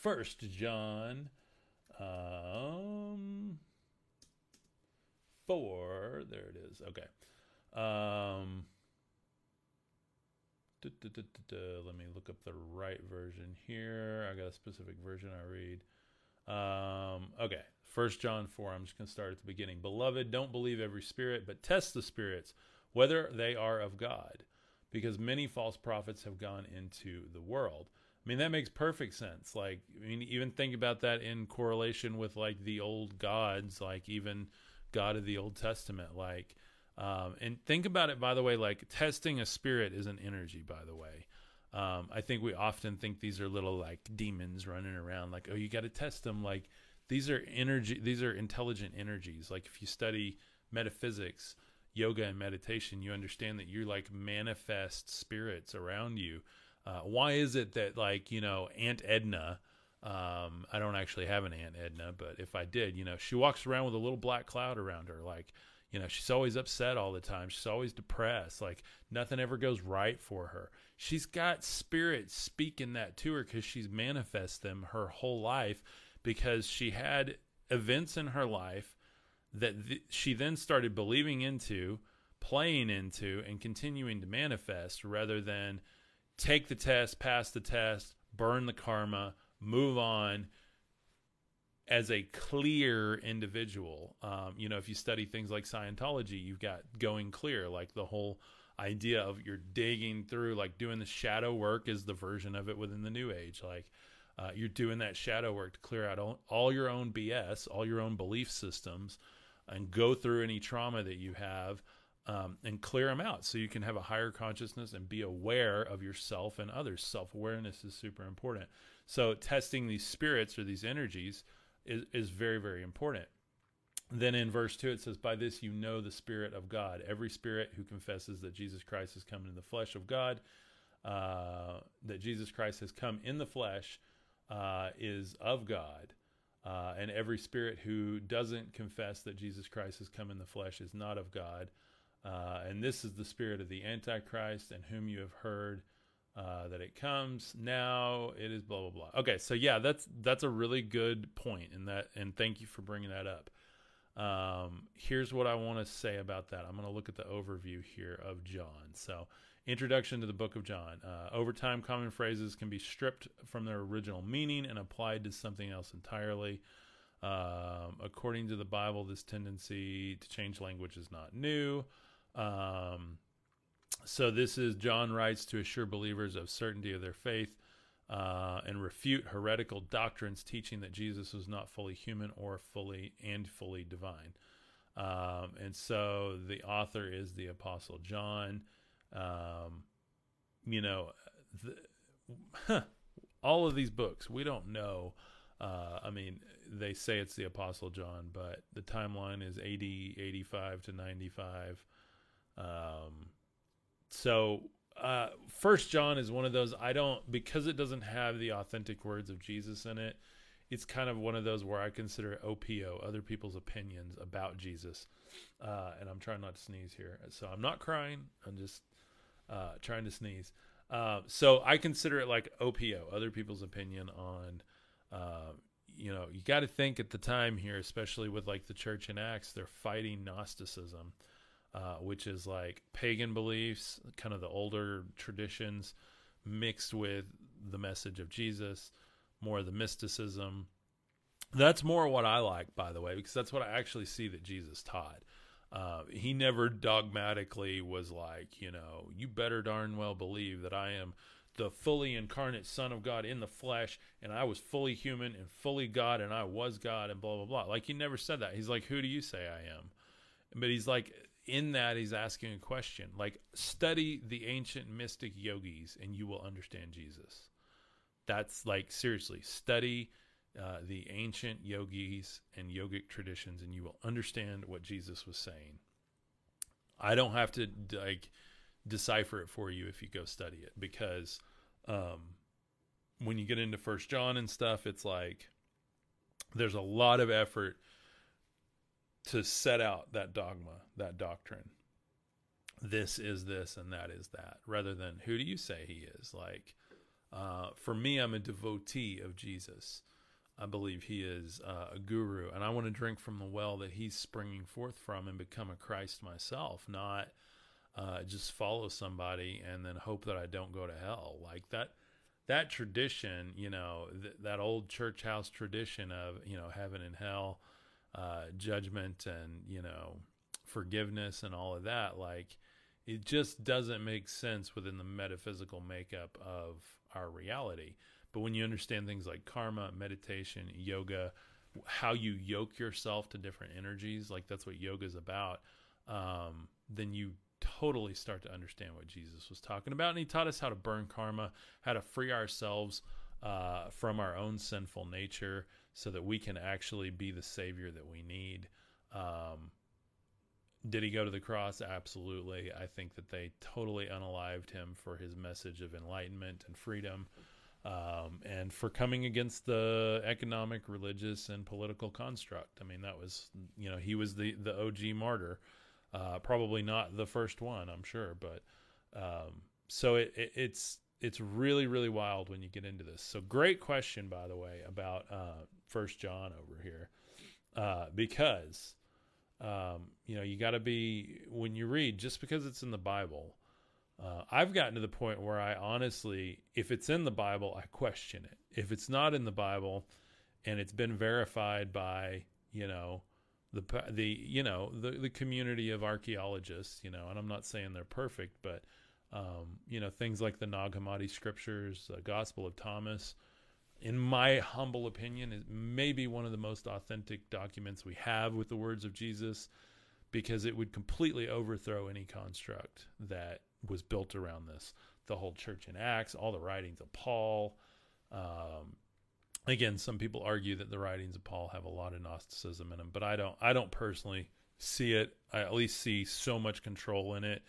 First John. Um, four. There it is. Okay. Um, let me look up the right version here. I got a specific version I read. Um, okay, First John 4. I'm just going to start at the beginning. Beloved, don't believe every spirit, but test the spirits, whether they are of God, because many false prophets have gone into the world. I mean, that makes perfect sense. Like, I mean, even think about that in correlation with like the old gods, like even God of the Old Testament. Like, um, and think about it, by the way, like testing a spirit is an energy, by the way. Um, I think we often think these are little like demons running around, like, oh, you got to test them. Like, these are energy, these are intelligent energies. Like, if you study metaphysics, yoga, and meditation, you understand that you're like manifest spirits around you. Uh, why is it that, like, you know, Aunt Edna, um, I don't actually have an Aunt Edna, but if I did, you know, she walks around with a little black cloud around her. Like, you know, she's always upset all the time. She's always depressed. Like, nothing ever goes right for her. She's got spirits speaking that to her because she's manifest them her whole life because she had events in her life that th- she then started believing into, playing into, and continuing to manifest rather than take the test, pass the test, burn the karma, move on as a clear individual. Um, you know, if you study things like Scientology, you've got going clear, like the whole idea of you're digging through, like doing the shadow work is the version of it within the new age. Like uh, you're doing that shadow work to clear out all, all your own BS, all your own belief systems, and go through any trauma that you have. Um, and clear them out so you can have a higher consciousness and be aware of yourself and others. Self awareness is super important. So testing these spirits or these energies is, is very, very important. Then in verse 2, it says, By this you know the Spirit of God. Every spirit who confesses that Jesus Christ has come in the flesh of God, uh, that Jesus Christ has come in the flesh, uh, is of God. Uh, and every spirit who doesn't confess that Jesus Christ has come in the flesh is not of God. Uh, and this is the spirit of the Antichrist, and whom you have heard uh, that it comes now. It is blah blah blah. Okay, so yeah, that's that's a really good point, and that and thank you for bringing that up. Um, here's what I want to say about that. I'm going to look at the overview here of John. So, introduction to the book of John. Uh, over time, common phrases can be stripped from their original meaning and applied to something else entirely. Um, according to the Bible, this tendency to change language is not new. Um, so this is John writes to assure believers of certainty of their faith uh, and refute heretical doctrines teaching that Jesus was not fully human or fully and fully divine. Um, and so the author is the Apostle John. Um, you know, the, [laughs] all of these books, we don't know. Uh, I mean, they say it's the Apostle John, but the timeline is 80, 85 to 95. Um, so uh, First John is one of those I don't because it doesn't have the authentic words of Jesus in it. It's kind of one of those where I consider OPO, other people's opinions about Jesus. Uh, and I'm trying not to sneeze here, so I'm not crying. I'm just uh, trying to sneeze. Uh, so I consider it like OPO, other people's opinion on. Uh, you know, you got to think at the time here, especially with like the church in Acts, they're fighting Gnosticism uh, which is like pagan beliefs, kind of the older traditions, mixed with the message of Jesus, more of the mysticism. That's more what I like, by the way, because that's what I actually see that Jesus taught. Uh, he never dogmatically was like, you know, you better darn well believe that I am the fully incarnate Son of God in the flesh, and I was fully human and fully God, and I was God, and blah, blah, blah. Like, he never said that. He's like, who do you say I am? But he's like, in that he's asking a question like study the ancient mystic yogis and you will understand jesus. That's like seriously study uh, the ancient yogis and yogic traditions and you will understand what jesus was saying. I don't have to like decipher it for you if you go study it because um, when you get into first john and stuff it's like there's a lot of effort to set out that dogma, that doctrine. This is this and that is that, rather than who do you say he is? Like, uh, for me, I'm a devotee of Jesus. I believe he is uh, a guru, and I want to drink from the well that he's springing forth from and become a Christ myself, not uh, just follow somebody and then hope that I don't go to hell. Like that, that tradition, you know, th- that old church house tradition of, you know, heaven and hell, uh, judgment and, you know, forgiveness and all of that. Like, it just doesn't make sense within the metaphysical makeup of our reality. But when you understand things like karma, meditation, yoga, how you yoke yourself to different energies, like that's what yoga is about, um, then you totally start to understand what Jesus was talking about. And he taught us how to burn karma, how to free ourselves uh, from our own sinful nature so that we can actually be the savior that we need. Um, did he go to the cross? Absolutely. I think that they totally unalived him for his message of enlightenment and freedom um, and for coming against the economic, religious, and political construct. I mean, that was, you know, he was the, the OG martyr. Uh, probably not the first one, I'm sure, but um, so it, it, it's it's really really wild when you get into this. So great question, by the way, about uh, First John over here, uh, because um, you know you got to be when you read just because it's in the Bible uh, I've gotten to the point where I honestly, if it's in the Bible, I question it. If it's not in the Bible, and it's been verified by you know the the you know the the community of archaeologists, you know, and I'm not saying they're perfect, but um, you know things like the Nag Hammadi scriptures, the Gospel of Thomas, in my humble opinion, is maybe one of the most authentic documents we have with the words of Jesus, because it would completely overthrow any construct that was built around this. The whole church in Acts, all the writings of Paul. Um, again, some people argue that the writings of Paul have a lot of Gnosticism in them, but I don't. I don't personally see it. I at least see so much control in it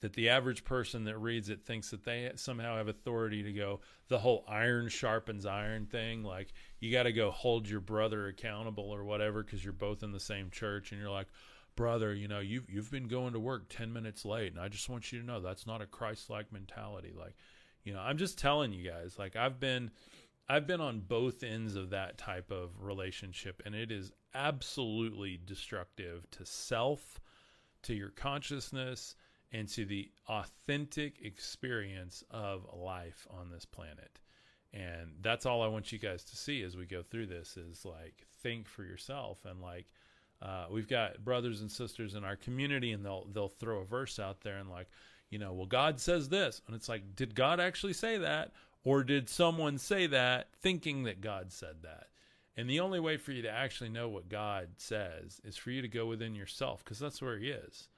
that the average person that reads it thinks that they somehow have authority to go the whole iron sharpens iron thing like you got to go hold your brother accountable or whatever because you're both in the same church and you're like brother, you know, you've you've been going to work 10 minutes late and I just want you to know that's not a Christ-like mentality. Like, you know, I'm just telling you guys, like I've been I've been on both ends of that type of relationship and it is absolutely destructive to self, to your consciousness, and to the authentic experience of life on this planet. And that's all I want you guys to see as we go through this is like think for yourself and like uh, we've got brothers and sisters in our community, and they'll they'll throw a verse out there and like, you know, well, God says this, and it's like, did God actually say that, or did someone say that thinking that God said that? And the only way for you to actually know what God says is for you to go within yourself, because that's where He is.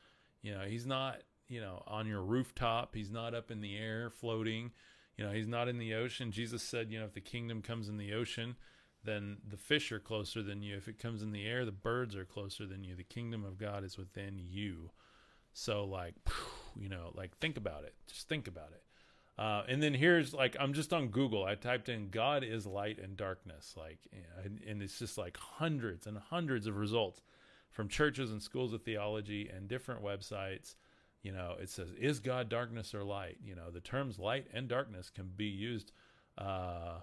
You know, He's not, you know, on your rooftop. He's not up in the air floating. You know, He's not in the ocean. Jesus said, you know, if the kingdom comes in the ocean, then the fish are closer than you. If it comes in the air, the birds are closer than you. The kingdom of God is within you. So, like, you know, like think about it. Just think about it. Uh, and then here's like I'm just on Google. I typed in "God is light and darkness," like, and it's just like hundreds and hundreds of results from churches and schools of theology and different websites. You know, it says, "Is God darkness or light?" You know, the terms light and darkness can be used uh,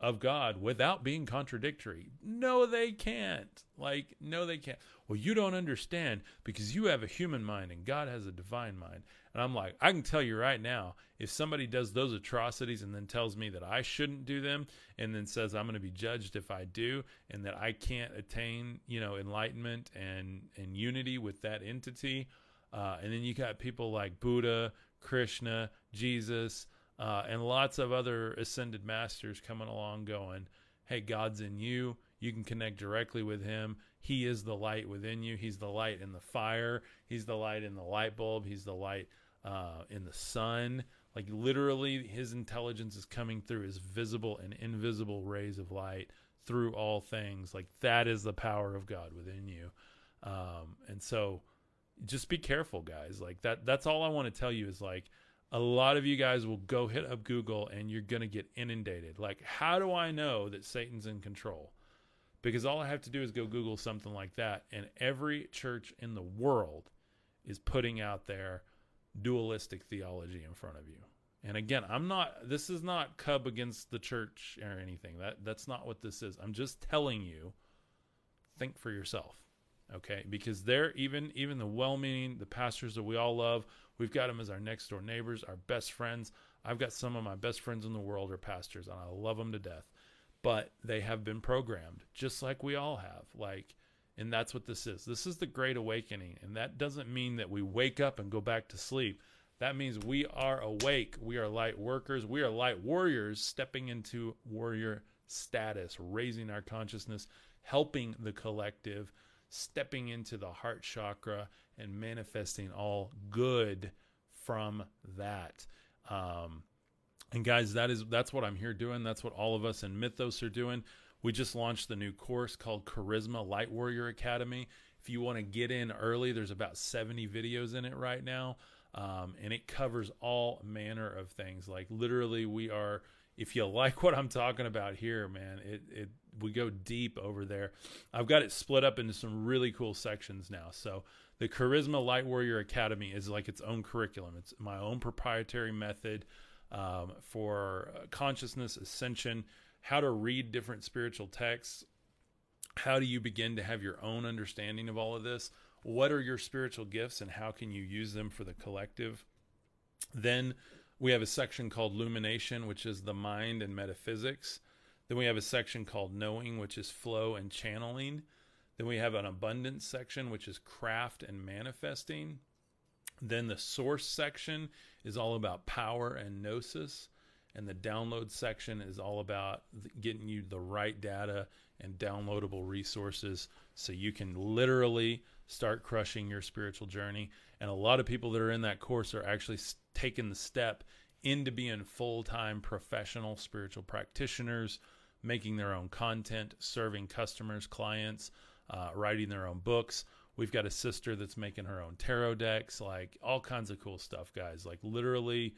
of God without being contradictory. No, they can't. Like, no, they can't. Well, you don't understand because you have a human mind and God has a divine mind. And I'm like, I can tell you right now, if somebody does those atrocities and then tells me that I shouldn't do them and then says I'm going to be judged if I do and that I can't attain, you know, enlightenment and, and unity with that entity. Uh, and then you got people like Buddha, Krishna, Jesus, uh, and lots of other ascended masters coming along going, hey, God's in you. You can connect directly with Him. He is the light within you. He's the light in the fire. He's the light in the light bulb. He's the light uh, in the sun. Like literally, His intelligence is coming through His visible and invisible rays of light through all things. Like that is the power of God within you. Um, and so, just be careful, guys. Like that. That's all I want to tell you is like a lot of you guys will go hit up Google and you're going to get inundated. Like, how do I know that Satan's in control? Because all I have to do is go Google something like that, and every church in the world is putting out their dualistic theology in front of you. And again, I'm not this is not cub against the church or anything. That that's not what this is. I'm just telling you think for yourself. Okay, because they're even even the well-meaning, the pastors that we all love, we've got them as our next door neighbors, our best friends. I've got some of my best friends in the world are pastors, and I love them to death. But they have been programmed, just like we all have. Like, and that's what this is. This is the Great Awakening, and that doesn't mean that we wake up and go back to sleep. That means we are awake. We are light workers. We are light warriors stepping into warrior status, raising our consciousness, helping the collective, stepping into the heart chakra, and manifesting all good from that. Um, and guys, that is that's what I'm here doing. That's what all of us in Mythos are doing. We just launched the new course called Charisma Light Warrior Academy. If you want to get in early, there's about 70 videos in it right now. Um, and it covers all manner of things. Like literally, we are. If you like what I'm talking about here, man, it it we go deep over there. I've got it split up into some really cool sections now. So the Charisma Light Warrior Academy is like its own curriculum. It's my own proprietary method um, for consciousness ascension, how to read different spiritual texts. How do you begin to have your own understanding of all of this? What are your spiritual gifts and how can you use them for the collective? Then we have a section called Lumination, which is the mind and metaphysics. Then we have a section called Knowing, which is flow and channeling. Then we have an abundance section, which is craft and manifesting. Then the source section is all about power and gnosis. And the download section is all about getting you the right data and downloadable resources so you can literally start crushing your spiritual journey. And a lot of people that are in that course are actually taking the step into being full time professional spiritual practitioners, making their own content, serving customers, clients, uh, writing their own books. We've got a sister that's making her own tarot decks, like all kinds of cool stuff, guys. Like literally,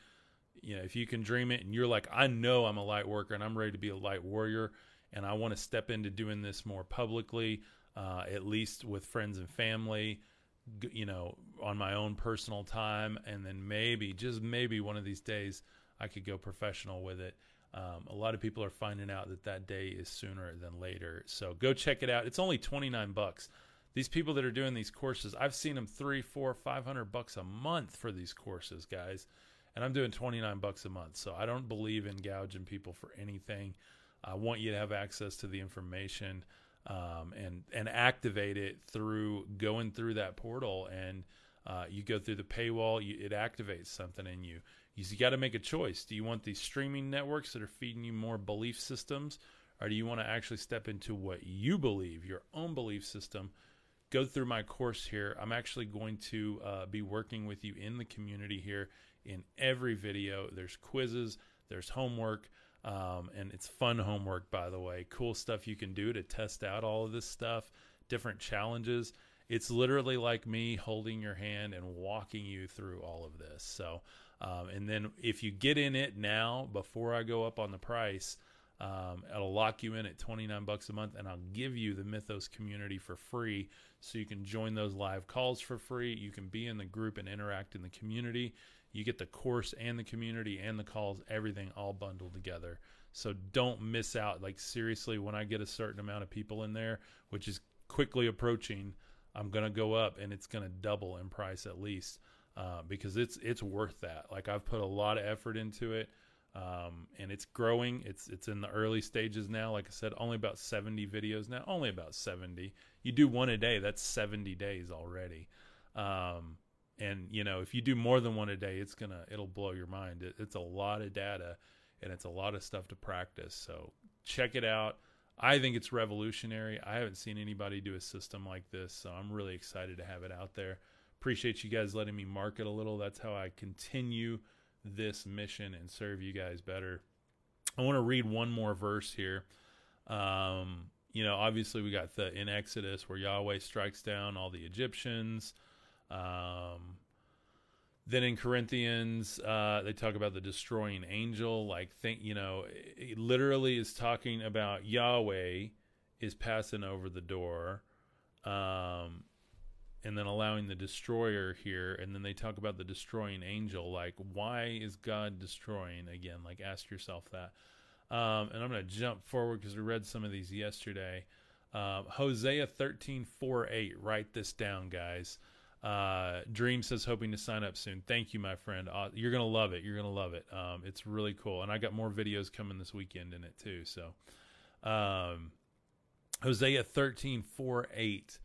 you know, if you can dream it and you're like, I know I'm a light worker and I'm ready to be a light warrior and I want to step into doing this more publicly, uh, at least with friends and family, you know, on my own personal time. And then maybe, just maybe one of these days, I could go professional with it. Um, a lot of people are finding out that that day is sooner than later. So go check it out. It's only 29 bucks. These people that are doing these courses, I've seen them three, four, five hundred bucks a month for these courses, guys. And I'm doing 29 bucks a month. So I don't believe in gouging people for anything. I want you to have access to the information um, and and activate it through going through that portal and uh, you go through the paywall. You, it activates something in you you got to make a choice. Do you want these streaming networks that are feeding you more belief systems, or do you want to actually step into what you believe, your own belief system? Go through my course here. I'm actually going to uh, be working with you in the community here in every video. There's quizzes, there's homework, um, and it's fun homework, by the way. Cool stuff you can do to test out all of this stuff, different challenges. It's literally like me holding your hand and walking you through all of this. So, um, and then if you get in it now, before I go up on the price, um, it'll lock you in at 29 bucks a month, and I'll give you the Mythos community for free, so you can join those live calls for free. You can be in the group and interact in the community. You get the course and the community and the calls, everything all bundled together. So don't miss out. Like seriously, when I get a certain amount of people in there, which is quickly approaching, I'm gonna go up, and it's gonna double in price at least uh, because it's it's worth that. Like I've put a lot of effort into it, um, and it's growing. It's it's in the early stages now. Like I said, only about 70 videos now. Only about 70. You do one a day, that's 70 days already. Um, and you know, if you do more than one a day, it's gonna it'll blow your mind. It, it's a lot of data, and it's a lot of stuff to practice. So check it out. I think it's revolutionary. I haven't seen anybody do a system like this, so I'm really excited to have it out there appreciate you guys letting me market a little. That's how I continue this mission and serve you guys better. I want to read one more verse here. Um, you know, obviously we got the in Exodus where Yahweh strikes down all the Egyptians. Um, then in Corinthians, uh, they talk about the destroying angel. Like, think, you know, it literally is talking about Yahweh is passing over the door. Um, and then allowing the destroyer here and then they talk about the destroying angel like why is god destroying again like ask yourself that um, and i'm going to jump forward because we read some of these yesterday Uh, Hosea 13, 4, 8. Write this down, guys. Uh, Dream says hoping to sign up soon. Thank you, my friend. Uh, you're gonna love it. You're gonna love it. Um, it's really cool, and I got more videos coming this weekend in it too. So, um, Hosea 13, 4, 8.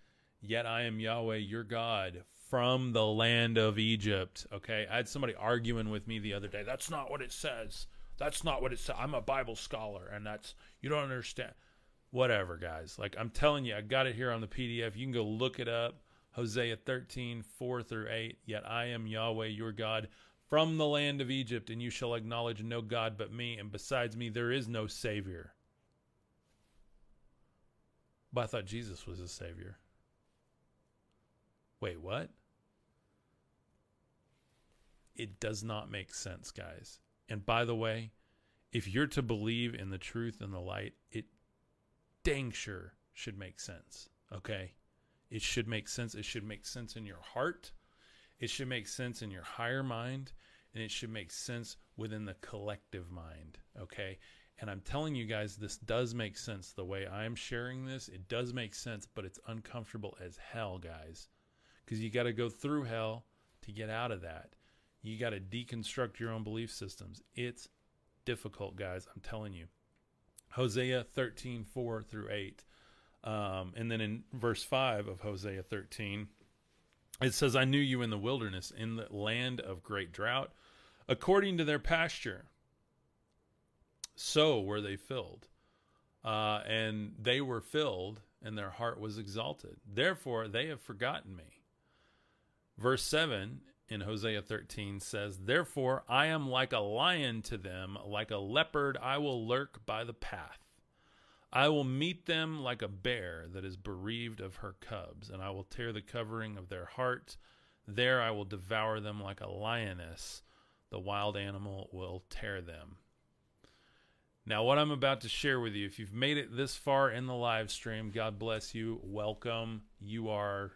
Yet I am Yahweh your God from the land of Egypt. Okay, I had somebody arguing with me the other day. That's not what it says. That's not what it says. I'm a Bible scholar, and that's you don't understand. Whatever, guys. Like I'm telling you, I got it here on the PDF. You can go look it up. Hosea 13, 4 through 8. Yet I am Yahweh your God from the land of Egypt, and you shall acknowledge no God but me, and besides me there is no Savior. But I thought Jesus was a Savior. Wait, what? It does not make sense, guys. And by the way, if you're to believe in the truth and the light, it dang sure should make sense. Okay? It should make sense. It should make sense in your heart. It should make sense in your higher mind. And it should make sense within the collective mind. Okay? And I'm telling you guys, this does make sense. The way I'm sharing this, it does make sense, but it's uncomfortable as hell, guys. Because you got to go through hell to get out of that. You got to deconstruct your own belief systems. It's difficult, guys. I'm telling you. Hosea 13, 4 through 8. Um, and then in verse 5 of Hosea 13, it says, I knew you in the wilderness, in the land of great drought, according to their pasture. So were they filled. Uh, and they were filled, and their heart was exalted. Therefore, they have forgotten me. Verse 7 in Hosea 13 says, Therefore, I am like a lion to them, like a leopard, I will lurk by the path. I will meet them like a bear that is bereaved of her cubs, and I will tear the covering of their heart. There I will devour them like a lioness. The wild animal will tear them. Now, what I'm about to share with you, if you've made it this far in the live stream, God bless you. Welcome. You are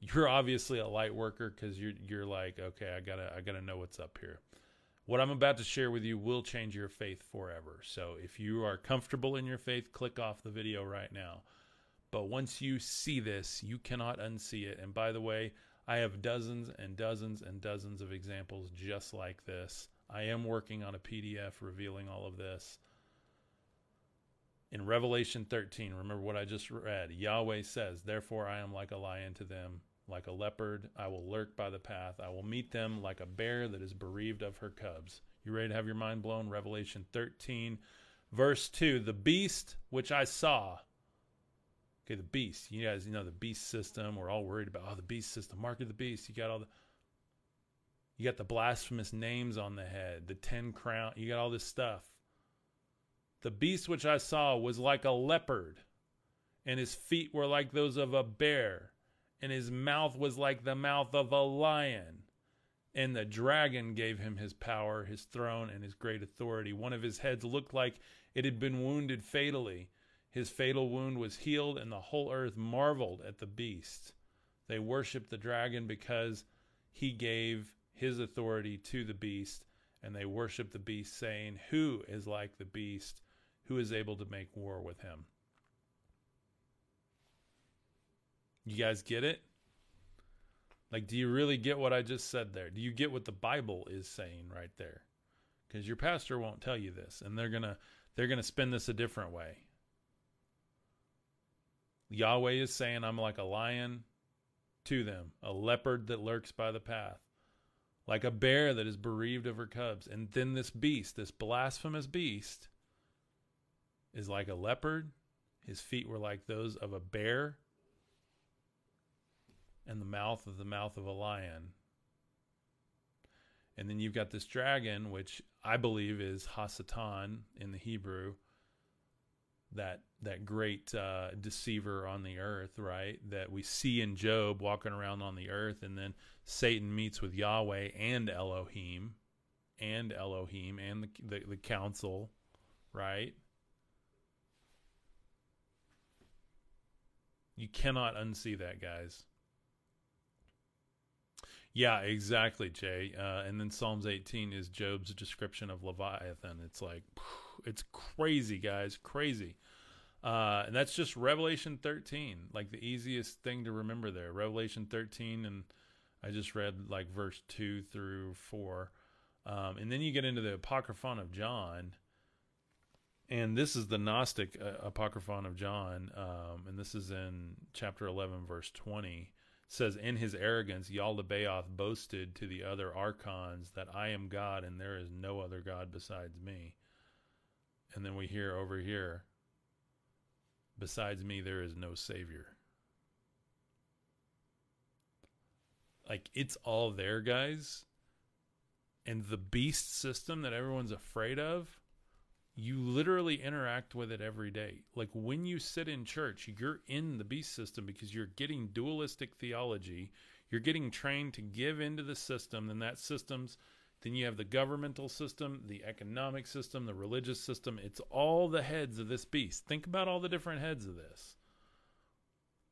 you're obviously a light worker because you're you're like, okay, I gotta I gotta know what's up here. What I'm about to share with you will change your faith forever. So if you are comfortable in your faith, click off the video right now. But once you see this, you cannot unsee it. And by the way, I have dozens and dozens and dozens of examples just like this. I am working on a PDF revealing all of this. In Revelation 13, remember what I just read. Yahweh says, Therefore I am like a lion to them, like a leopard. I will lurk by the path. I will meet them like a bear that is bereaved of her cubs. You ready to have your mind blown? Revelation 13, verse 2 The beast which I saw. Okay, the beast. You guys, you know the beast system. We're all worried about, oh, the beast system. Mark of the beast. You got all the. You got the blasphemous names on the head, the ten crown. You got all this stuff. The beast which I saw was like a leopard, and his feet were like those of a bear, and his mouth was like the mouth of a lion. And the dragon gave him his power, his throne, and his great authority. One of his heads looked like it had been wounded fatally. His fatal wound was healed, and the whole earth marveled at the beast. They worshiped the dragon because he gave his authority to the beast, and they worshiped the beast, saying, Who is like the beast? Who is able to make war with him? You guys get it? Like, do you really get what I just said there? Do you get what the Bible is saying right there? Because your pastor won't tell you this, and they're gonna they're gonna spin this a different way. Yahweh is saying, "I'm like a lion to them, a leopard that lurks by the path, like a bear that is bereaved of her cubs." And then this beast, this blasphemous beast, is like a leopard. His feet were like those of a bear and the mouth of the mouth of a lion. And then you've got this dragon, which I believe is Hasatan in the Hebrew, that that great uh, deceiver on the earth, right? That we see in Job walking around on the earth, and then Satan meets with Yahweh and Elohim, and Elohim and the, the, the council, right? You cannot unsee that, guys. Yeah, exactly, Jay. Uh, and then Psalms 18 is Job's description of Leviathan. It's like, it's crazy, guys, crazy. Uh, and that's just Revelation 13, like the easiest thing to remember there. Revelation 13, and I just read like verse 2 through 4. Um, and then you get into the Apocryphon of John, and this is the Gnostic uh, Apocryphon of John, um, and this is in chapter 11, verse 20 says, In his arrogance, Yaldabaoth boasted to the other archons that I am God and there is no other God besides me. And then we hear over here, Besides me, there is no Savior. Like, it's all there, guys. And the beast system that everyone's afraid of you literally interact with it every day. Like when you sit in church, you're in the beast system because you're getting dualistic theology. You're getting trained to give into the system, and that system's then you have the governmental system, the economic system, the religious system. It's all the heads of this beast. Think about all the different heads of this.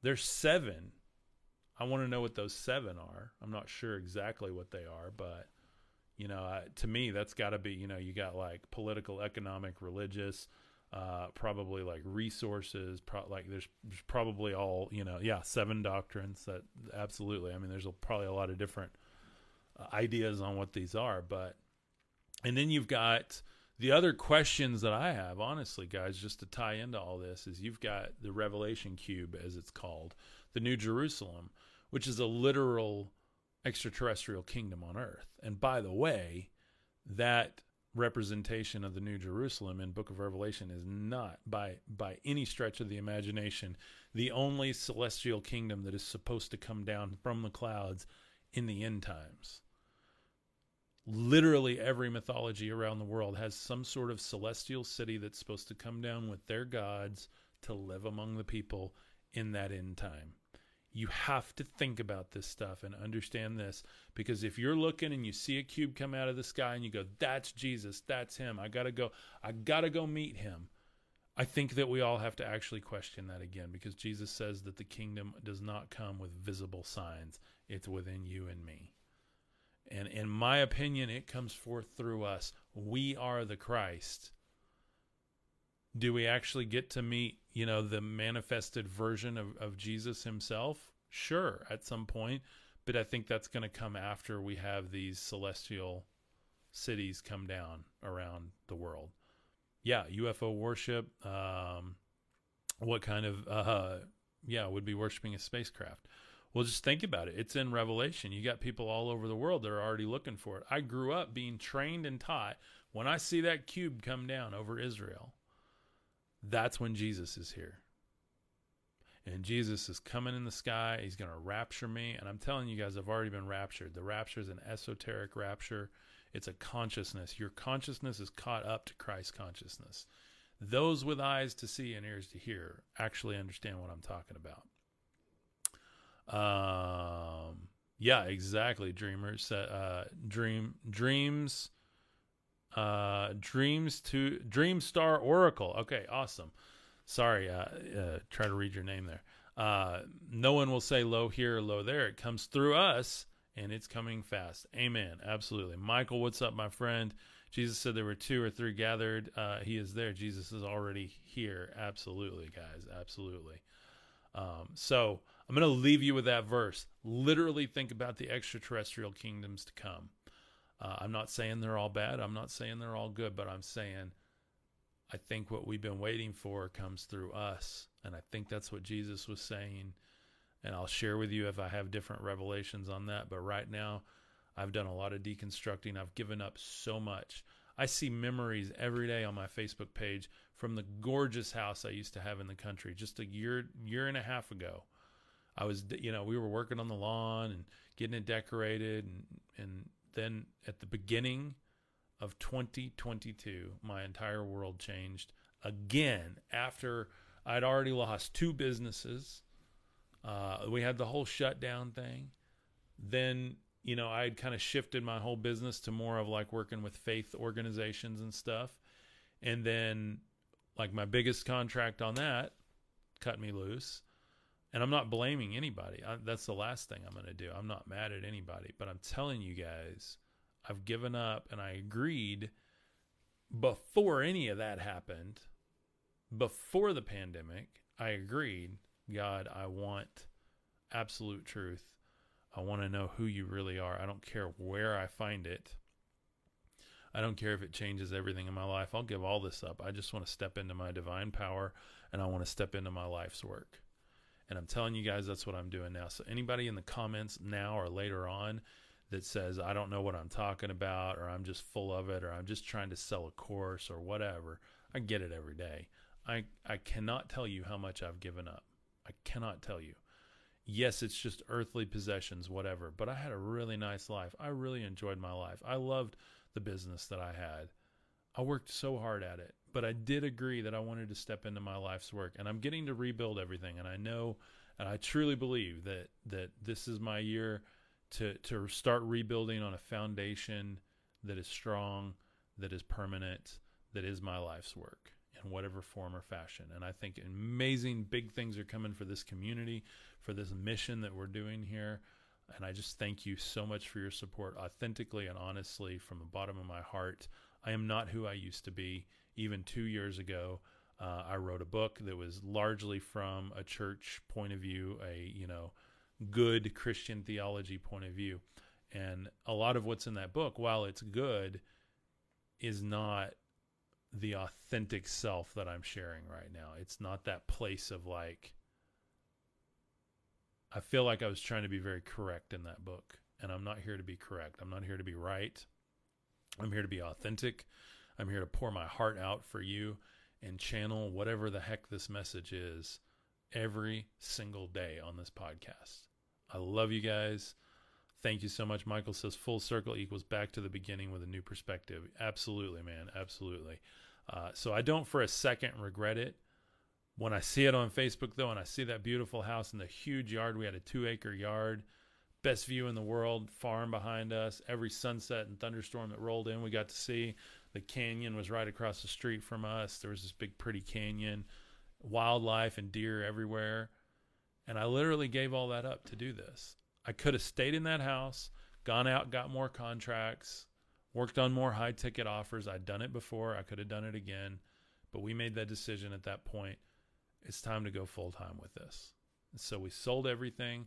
There's seven. I want to know what those seven are. I'm not sure exactly what they are, but you know, I, to me, that's got to be, you know, you got like political, economic, religious, uh, probably like resources, pro- like there's, there's probably all, you know, yeah, seven doctrines that absolutely. I mean, there's a, probably a lot of different uh, ideas on what these are, but, and then you've got the other questions that I have, honestly, guys, just to tie into all this, is you've got the Revelation Cube, as it's called, the New Jerusalem, which is a literal extraterrestrial kingdom on earth. And by the way, that representation of the New Jerusalem in Book of Revelation is not by by any stretch of the imagination the only celestial kingdom that is supposed to come down from the clouds in the end times. Literally every mythology around the world has some sort of celestial city that's supposed to come down with their gods to live among the people in that end time. You have to think about this stuff and understand this because if you're looking and you see a cube come out of the sky and you go, that's Jesus, that's him, I got to go, I got to go meet him. I think that we all have to actually question that again because Jesus says that the kingdom does not come with visible signs, it's within you and me. And in my opinion, it comes forth through us. We are the Christ. Do we actually get to meet you know, the manifested version of, of Jesus himself? Sure, at some point. But I think that's going to come after we have these celestial cities come down around the world. Yeah, UFO worship. Um, what kind of, uh, yeah, would be worshiping a spacecraft? Well, just think about it. It's in Revelation. You got people all over the world that are already looking for it. I grew up being trained and taught when I see that cube come down over Israel that's when Jesus is here. And Jesus is coming in the sky. He's going to rapture me. And I'm telling you guys, I've already been raptured. The rapture is an esoteric rapture, it's a consciousness. Your consciousness is caught up to Christ's consciousness. Those with eyes to see and ears to hear actually understand what I'm talking about. Um, yeah, exactly. Dreamers, uh, dream, dreams uh, Dreams to Dream Star Oracle. Okay, awesome. Sorry, uh, uh, try to read your name there. Uh, no one will say low here or low there. It comes through us and it's coming fast. Amen. Absolutely. Michael, what's up, my friend? Jesus said there were two or three gathered. Uh, he is there. Jesus is already here. Absolutely, guys. Absolutely. Um, so I'm to leave you with that verse. Literally think about the extraterrestrial kingdoms to come. Uh, I'm not saying they're all bad. I'm not saying they're all good, but I'm saying I think what we've been waiting for comes through us. And I think that's what Jesus was saying. And I'll share with you if I have different revelations on that. But right now, I've done a lot of deconstructing. I've given up so much. I see memories every day on my Facebook page from the gorgeous house I used to have in the country just a year year and a half ago. I was you know, we were working on the lawn and getting it decorated and and then at the beginning of 2022, my entire world changed again after I'd already lost two businesses. Uh, we had the whole shutdown thing. Then, you know, I had kind of shifted my whole business to more of like working with faith organizations and stuff. And then, like, my biggest contract on that cut me loose. And I'm not blaming anybody. I, that's the last thing I'm going to do. I'm not mad at anybody, but I'm telling you guys, I've given up and I agreed before any of that happened, before the pandemic, I agreed, God, I want absolute truth. I want to know who you really are. I don't care where I find it. I don't care if it changes everything in my life. I'll give all this up. I just want to step into my divine power and I want to step into my life's work. And I'm telling you guys, that's what I'm doing now. So, anybody in the comments now or later on that says, I don't know what I'm talking about, or I'm just full of it, or I'm just trying to sell a course or whatever, I get it every day. I, I cannot tell you how much I've given up. I cannot tell you. Yes, it's just earthly possessions, whatever, but I had a really nice life. I really enjoyed my life. I loved the business that I had. I worked so hard at it, but I did agree that I wanted to step into my life's work and I'm getting to rebuild everything and I know and I truly believe that that this is my year to to start rebuilding on a foundation that is strong, that is permanent, that is my life's work in whatever form or fashion. And I think amazing big things are coming for this community, for this mission that we're doing here. And I just thank you so much for your support, authentically and honestly, from the bottom of my heart. I am not who I used to be. Even two years ago, uh, I wrote a book that was largely from a church point of view, a you know, good Christian theology point of view. And a lot of what's in that book, while it's good, is not the authentic self that I'm sharing right now. It's not that place of like I feel like I was trying to be very correct in that book, and I'm not here to be correct. I'm not here to be right. I'm here to be authentic. I'm here to pour my heart out for you and channel whatever the heck this message is every single day on this podcast. I love you guys. Thank you so much. Michael says full circle equals back to the beginning with a new perspective. Absolutely, man. Absolutely. Uh, so I don't for a second regret it. When I see it on Facebook, though, and I see that beautiful house and the huge yard, we had a two acre yard, best view in the world, farm behind us. Every sunset and thunderstorm that rolled in, we got to see. The canyon was right across the street from us. There was this big, pretty canyon, wildlife and deer everywhere. And I literally gave all that up to do this. I could have stayed in that house, gone out, got more contracts, worked on more high ticket offers. I'd done it before. I could have done it again. But we made that decision at that point it's time to go full time with this. So we sold everything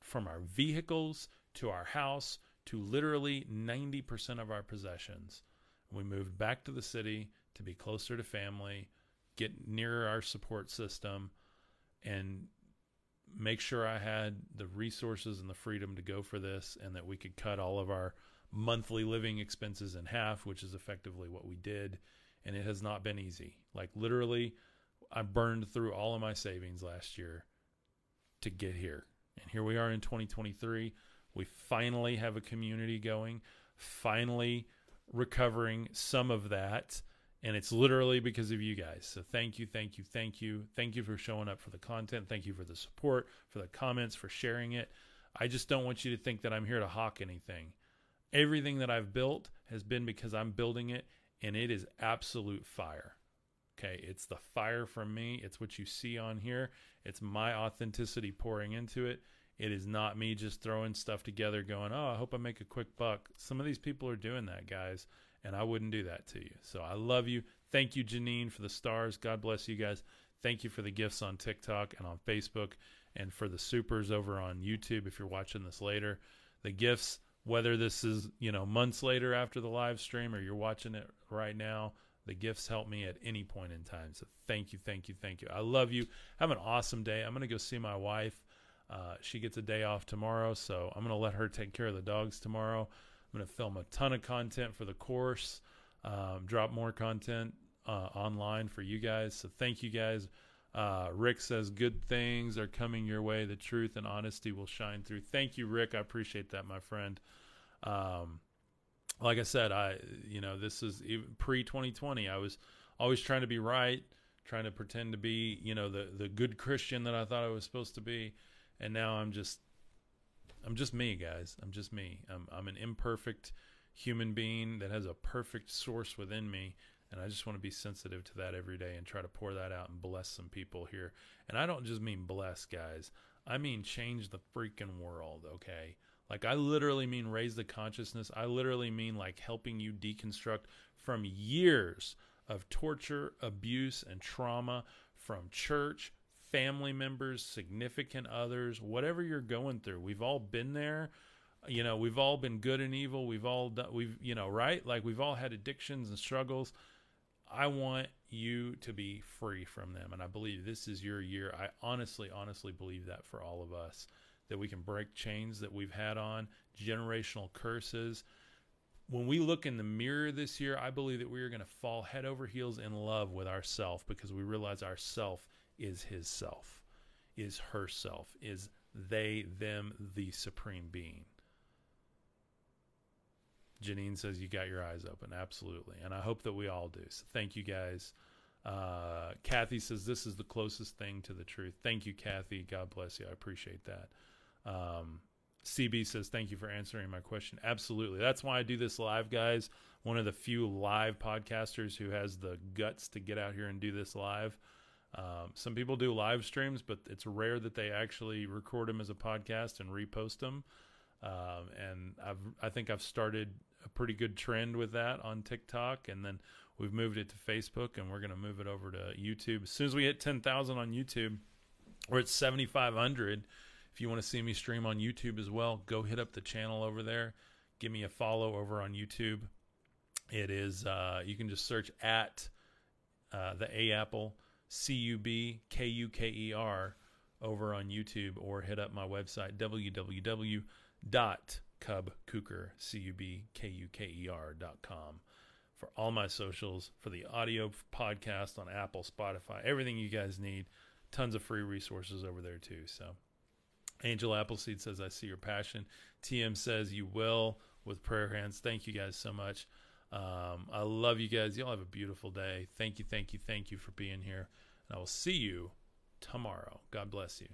from our vehicles to our house to literally 90% of our possessions. We moved back to the city to be closer to family, get nearer our support system, and make sure I had the resources and the freedom to go for this and that we could cut all of our monthly living expenses in half, which is effectively what we did. And it has not been easy. Like, literally, I burned through all of my savings last year to get here. And here we are in 2023. We finally have a community going, finally recovering some of that. And it's literally because of you guys. So thank you, thank you, thank you. Thank you for showing up for the content. Thank you for the support, for the comments, for sharing it. I just don't want you to think that I'm here to hawk anything. Everything that I've built has been because I'm building it, and it is absolute fire. Okay, it's the fire from me. It's what you see on here. It's my authenticity pouring into it. It is not me just throwing stuff together going, "Oh, I hope I make a quick buck." Some of these people are doing that, guys, and I wouldn't do that to you. So I love you. Thank you, Janine, for the stars. God bless you guys. Thank you for the gifts on TikTok and on Facebook and for the supers over on YouTube if you're watching this later. The gifts, whether this is, you know, months later after the live stream or you're watching it right now, the gifts help me at any point in time. So thank you, thank you, thank you. I love you. Have an awesome day. I'm going to go see my wife. Uh, she gets a day off tomorrow, so I'm going to let her take care of the dogs tomorrow. I'm going to film a ton of content for the course, um, drop more content uh, online for you guys. So thank you guys. Uh, Rick says good things are coming your way. The truth and honesty will shine through. Thank you, Rick. I appreciate that, my friend. Um, like I said, I you know this is pre 2020. I was always trying to be right, trying to pretend to be you know the the good Christian that I thought I was supposed to be, and now I'm just I'm just me, guys. I'm just me. I'm I'm an imperfect human being that has a perfect source within me. And I just want to be sensitive to that every day and try to pour that out and bless some people here. And I don't just mean bless, guys. I mean change the freaking world, okay? Like I literally mean raise the consciousness. I literally mean like helping you deconstruct from years of torture, abuse, and trauma from church, family members, significant others, whatever you're going through. We've all been there. You know, we've all been good and evil. We've all done, we've, you know, right? Like we've all had addictions and struggles. I want you to be free from them. And I believe this is your year. I honestly, honestly believe that for all of us, that we can break chains that we've had on, generational curses. When we look in the mirror this year, I believe that we are going to fall head over heels in love with ourself because we realize ourself is his self, is herself, is they, them, the supreme being. Janine says you got your eyes open. Absolutely. And I hope that we all do. So thank you guys. Uh, Kathy says this is the closest thing to the truth. Thank you, Kathy. God bless you. I appreciate that. Um, CB says thank you for answering my question. Absolutely. That's why I do this live, guys. One of the few live podcasters who has the guts to get out here and do this live. Um, some people do live streams, but it's rare that they actually record them as a podcast and repost them. Um, and I've, I think I've started a pretty good trend with that on TikTok, and then we've moved it to Facebook, and we're to move it over to YouTube. As soon as we hit 10,000 on YouTube, we're at 7,500. If you want to see me stream on YouTube as well, go hit up the channel over there. Give me a follow over on YouTube. It is, uh, you can just search at uh, the A Apple C U B K U K E R over on YouTube or hit up my website www.cubkuker.com for all my socials, for the audio podcast on Apple, Spotify, everything you guys need. Tons of free resources over there too. So, Angel Appleseed says, I see your passion. TM says, You will with prayer hands. Thank you guys so much. Um, I love you guys. Y'all have a beautiful day. Thank you, thank you, thank you for being here. And I will see you tomorrow. God bless you.